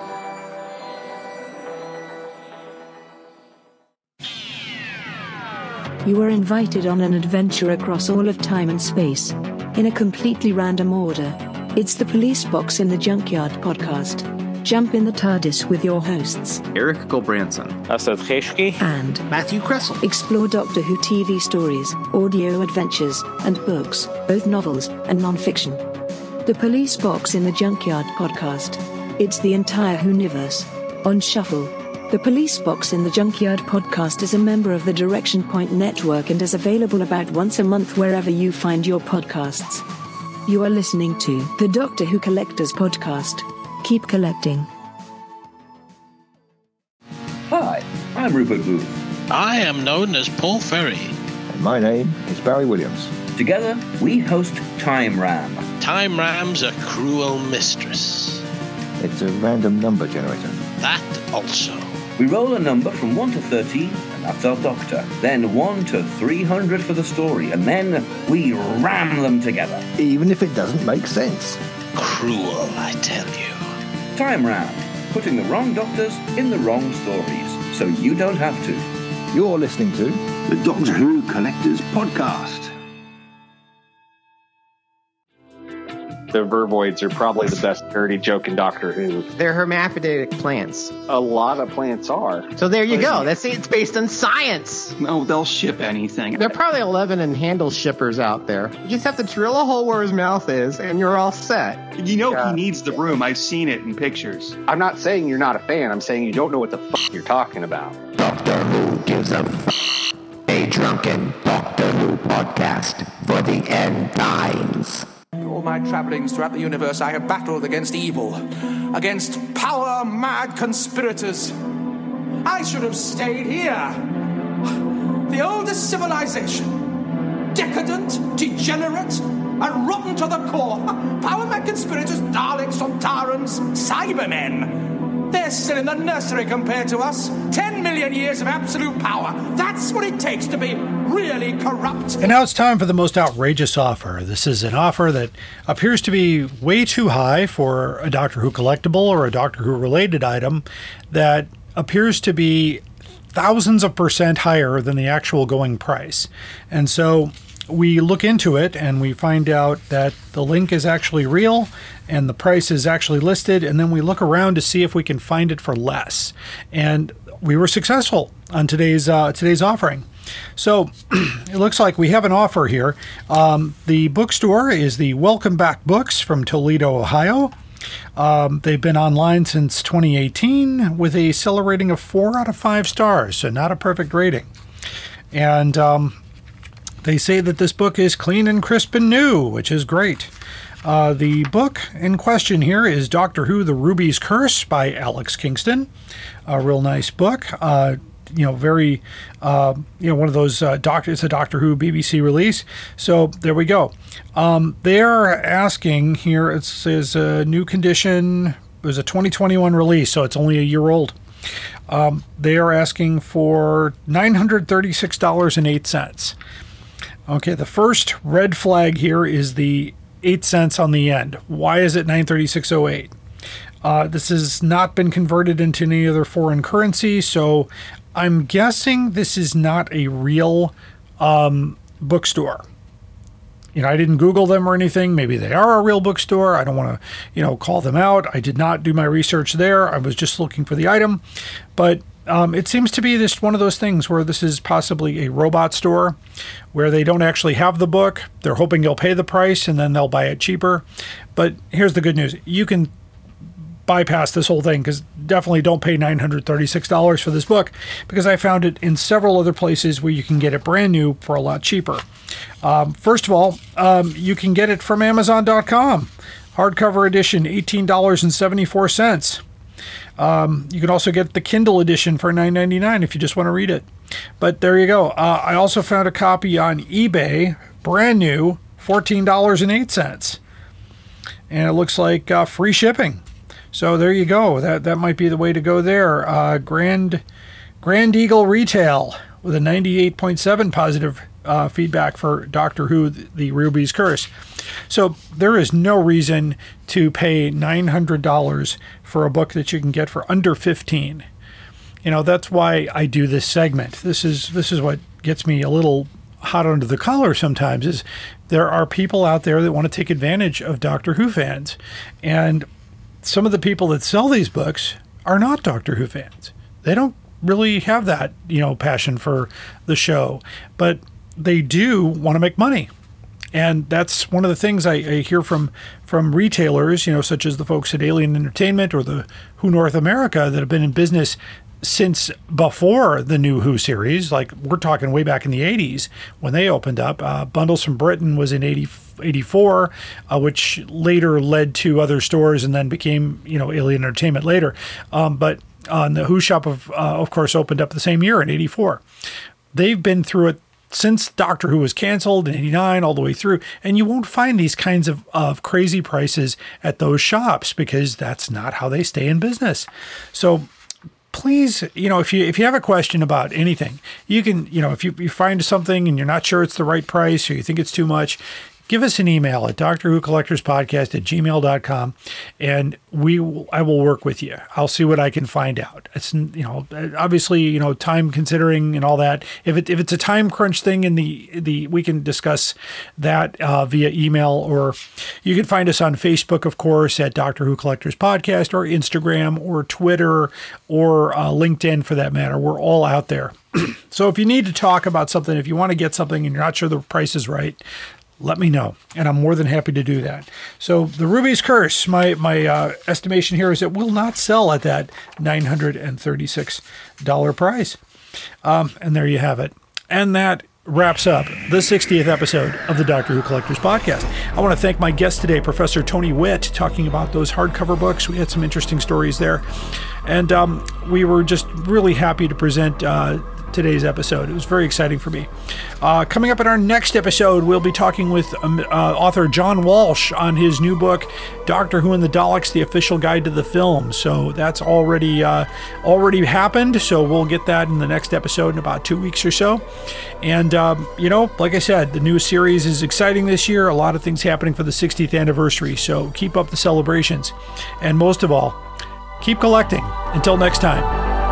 You are invited on an adventure across all of time and space. In a completely random order. It's the Police Box in the Junkyard podcast. Jump in the TARDIS with your hosts,
Eric Gulbranson,
Asad Kheshki,
and
Matthew Kressel.
Explore Doctor Who TV stories, audio adventures, and books, both novels and non-fiction. The Police Box in the Junkyard podcast. It's the entire Whoniverse. On shuffle. The Police Box in the Junkyard podcast is a member of the Direction Point Network and is available about once a month wherever you find your podcasts. You are listening to the Doctor Who Collectors Podcast. Keep collecting.
Hi, I'm Rupert Booth.
I am known as Paul Ferry.
And my name is Barry Williams. Together, we host Time Ram.
Time Ram's a cruel mistress.
It's a random number generator.
That also.
We roll a number from 1 to 13, and that's our doctor. Then 1 to 300 for the story, and then we ram them together. Even if it doesn't make sense.
Cruel, I tell you.
Time Ram, putting the wrong doctors in the wrong stories, so you don't have to. You're listening to
The Doctor Who Collectors Podcast.
The Vervoids are probably the best dirty joke in Doctor Who.
They're hermaphroditic plants.
A lot of plants are.
So there you go. That's it's based on science.
No, they'll ship anything.
There are probably 11 and handle shippers out there. You just have to drill a hole where his mouth is, and you're all set.
You know he needs the room. I've seen it in pictures.
I'm not saying you're not a fan. I'm saying you don't know what the fuck you're talking about.
Doctor Who gives a f- a drunken Doctor Who podcast for the end times.
All my travelings throughout the universe, I have battled against evil, against power mad conspirators. I should have stayed here. The oldest civilization. Decadent, degenerate, and rotten to the core. Power mad conspirators, Daleks, Sontarans, Cybermen. They're still in the nursery compared to us. Ten million years of absolute power. That's what it takes to be really corrupt.
And now it's time for the most outrageous offer. This is an offer that appears to be way too high for a Doctor Who collectible or a Doctor Who related item that appears to be thousands of percent higher than the actual going price. And so we look into it and we find out that the link is actually real and the price is actually listed. And then we look around to see if we can find it for less. And we were successful on today's uh, today's offering. So it looks like we have an offer here. Um, the bookstore is the Welcome Back Books from Toledo, Ohio. Um, they've been online since 2018 with a seller rating of four out of five stars, so not a perfect rating. And um, they say that this book is clean and crisp and new, which is great. Uh, the book in question here is Doctor Who: The Ruby's Curse by Alex Kingston. A real nice book. Uh, you know, very, uh, you know, one of those uh, doctor. It's a Doctor Who BBC release. So there we go. Um, they are asking here. It says a new condition. It was a 2021 release, so it's only a year old. Um, they are asking for nine hundred thirty-six dollars and eight cents. Okay, the first red flag here is the eight cents on the end. Why is it 936.08? Uh, this has not been converted into any other foreign currency, so I'm guessing this is not a real um, bookstore. You know, I didn't Google them or anything. Maybe they are a real bookstore. I don't want to, you know, call them out. I did not do my research there. I was just looking for the item, but um, it seems to be just one of those things where this is possibly a robot store where they don't actually have the book. They're hoping you'll pay the price and then they'll buy it cheaper. But here's the good news you can bypass this whole thing because definitely don't pay $936 for this book because I found it in several other places where you can get it brand new for a lot cheaper. Um, first of all, um, you can get it from Amazon.com. Hardcover edition, $18.74. Um, you can also get the Kindle edition for $9.99 if you just want to read it. But there you go. Uh, I also found a copy on eBay, brand new, $14.08. And it looks like uh, free shipping. So there you go. That that might be the way to go there. Uh, Grand Grand Eagle Retail with a 98.7 positive uh, feedback for Doctor Who: The Ruby's Curse. So there is no reason to pay $900 for a book that you can get for under 15. You know that's why I do this segment. This is this is what gets me a little hot under the collar sometimes. Is there are people out there that want to take advantage of Doctor Who fans, and some of the people that sell these books are not Doctor Who fans. They don't really have that, you know, passion for the show, but they do want to make money. And that's one of the things I, I, hear from from retailers, you know, such as the folks at Alien Entertainment or the Who North America that have been in business since before the new Who series. Like we're talking way back in the 80s when they opened up. Uh, Bundles from Britain was in 80, 84, uh, which later led to other stores and then became, you know, Alien Entertainment later. Um, but on the Who shop, of, uh, of course, opened up the same year in 84. They've been through it since Doctor Who was canceled in 89 all the way through. And you won't find these kinds of, of crazy prices at those shops because that's not how they stay in business. So please, you know, if you if you have a question about anything, you can, you know, if you, you find something and you're not sure it's the right price or you think it's too much, give us an email at Doctor Who Collectors Podcast at gmail.com and we I will work with you. I'll see what I can find out. It's you know obviously you know time considering and all that. If it if it's a time crunch thing in the the we can discuss that uh, via email or you can find us on Facebook of course at Doctor Who Collectors Podcast or Instagram or Twitter or uh, LinkedIn for that matter. We're all out there. so if you need to talk about something, if you want to get something and you're not sure the price is right, let me know, and I'm more than happy to do that. So the Ruby's Curse, my my uh, estimation here is it will not sell at that nine hundred and thirty six dollar price, um, and there you have it. And that wraps up the 60th episode of the Doctor Who Collectors Podcast. I want to thank my guest today, Professor Tony Witt, talking about those hardcover books. We had some interesting stories there. And um, we were just really happy to present uh, today's episode. It was very exciting for me. Uh, coming up in our next episode, we'll be talking with um, uh, author John Walsh on his new book, Doctor Who and the Daleks: The Official Guide to the Film. So that's already uh, already happened. So we'll get that in the next episode in about two weeks or so. And um, you know, like I said, the new series is exciting this year. A lot of things happening for the 60th anniversary. So keep up the celebrations, and most of all, keep collecting. Until next time.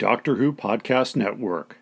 Doctor Who Podcast Network.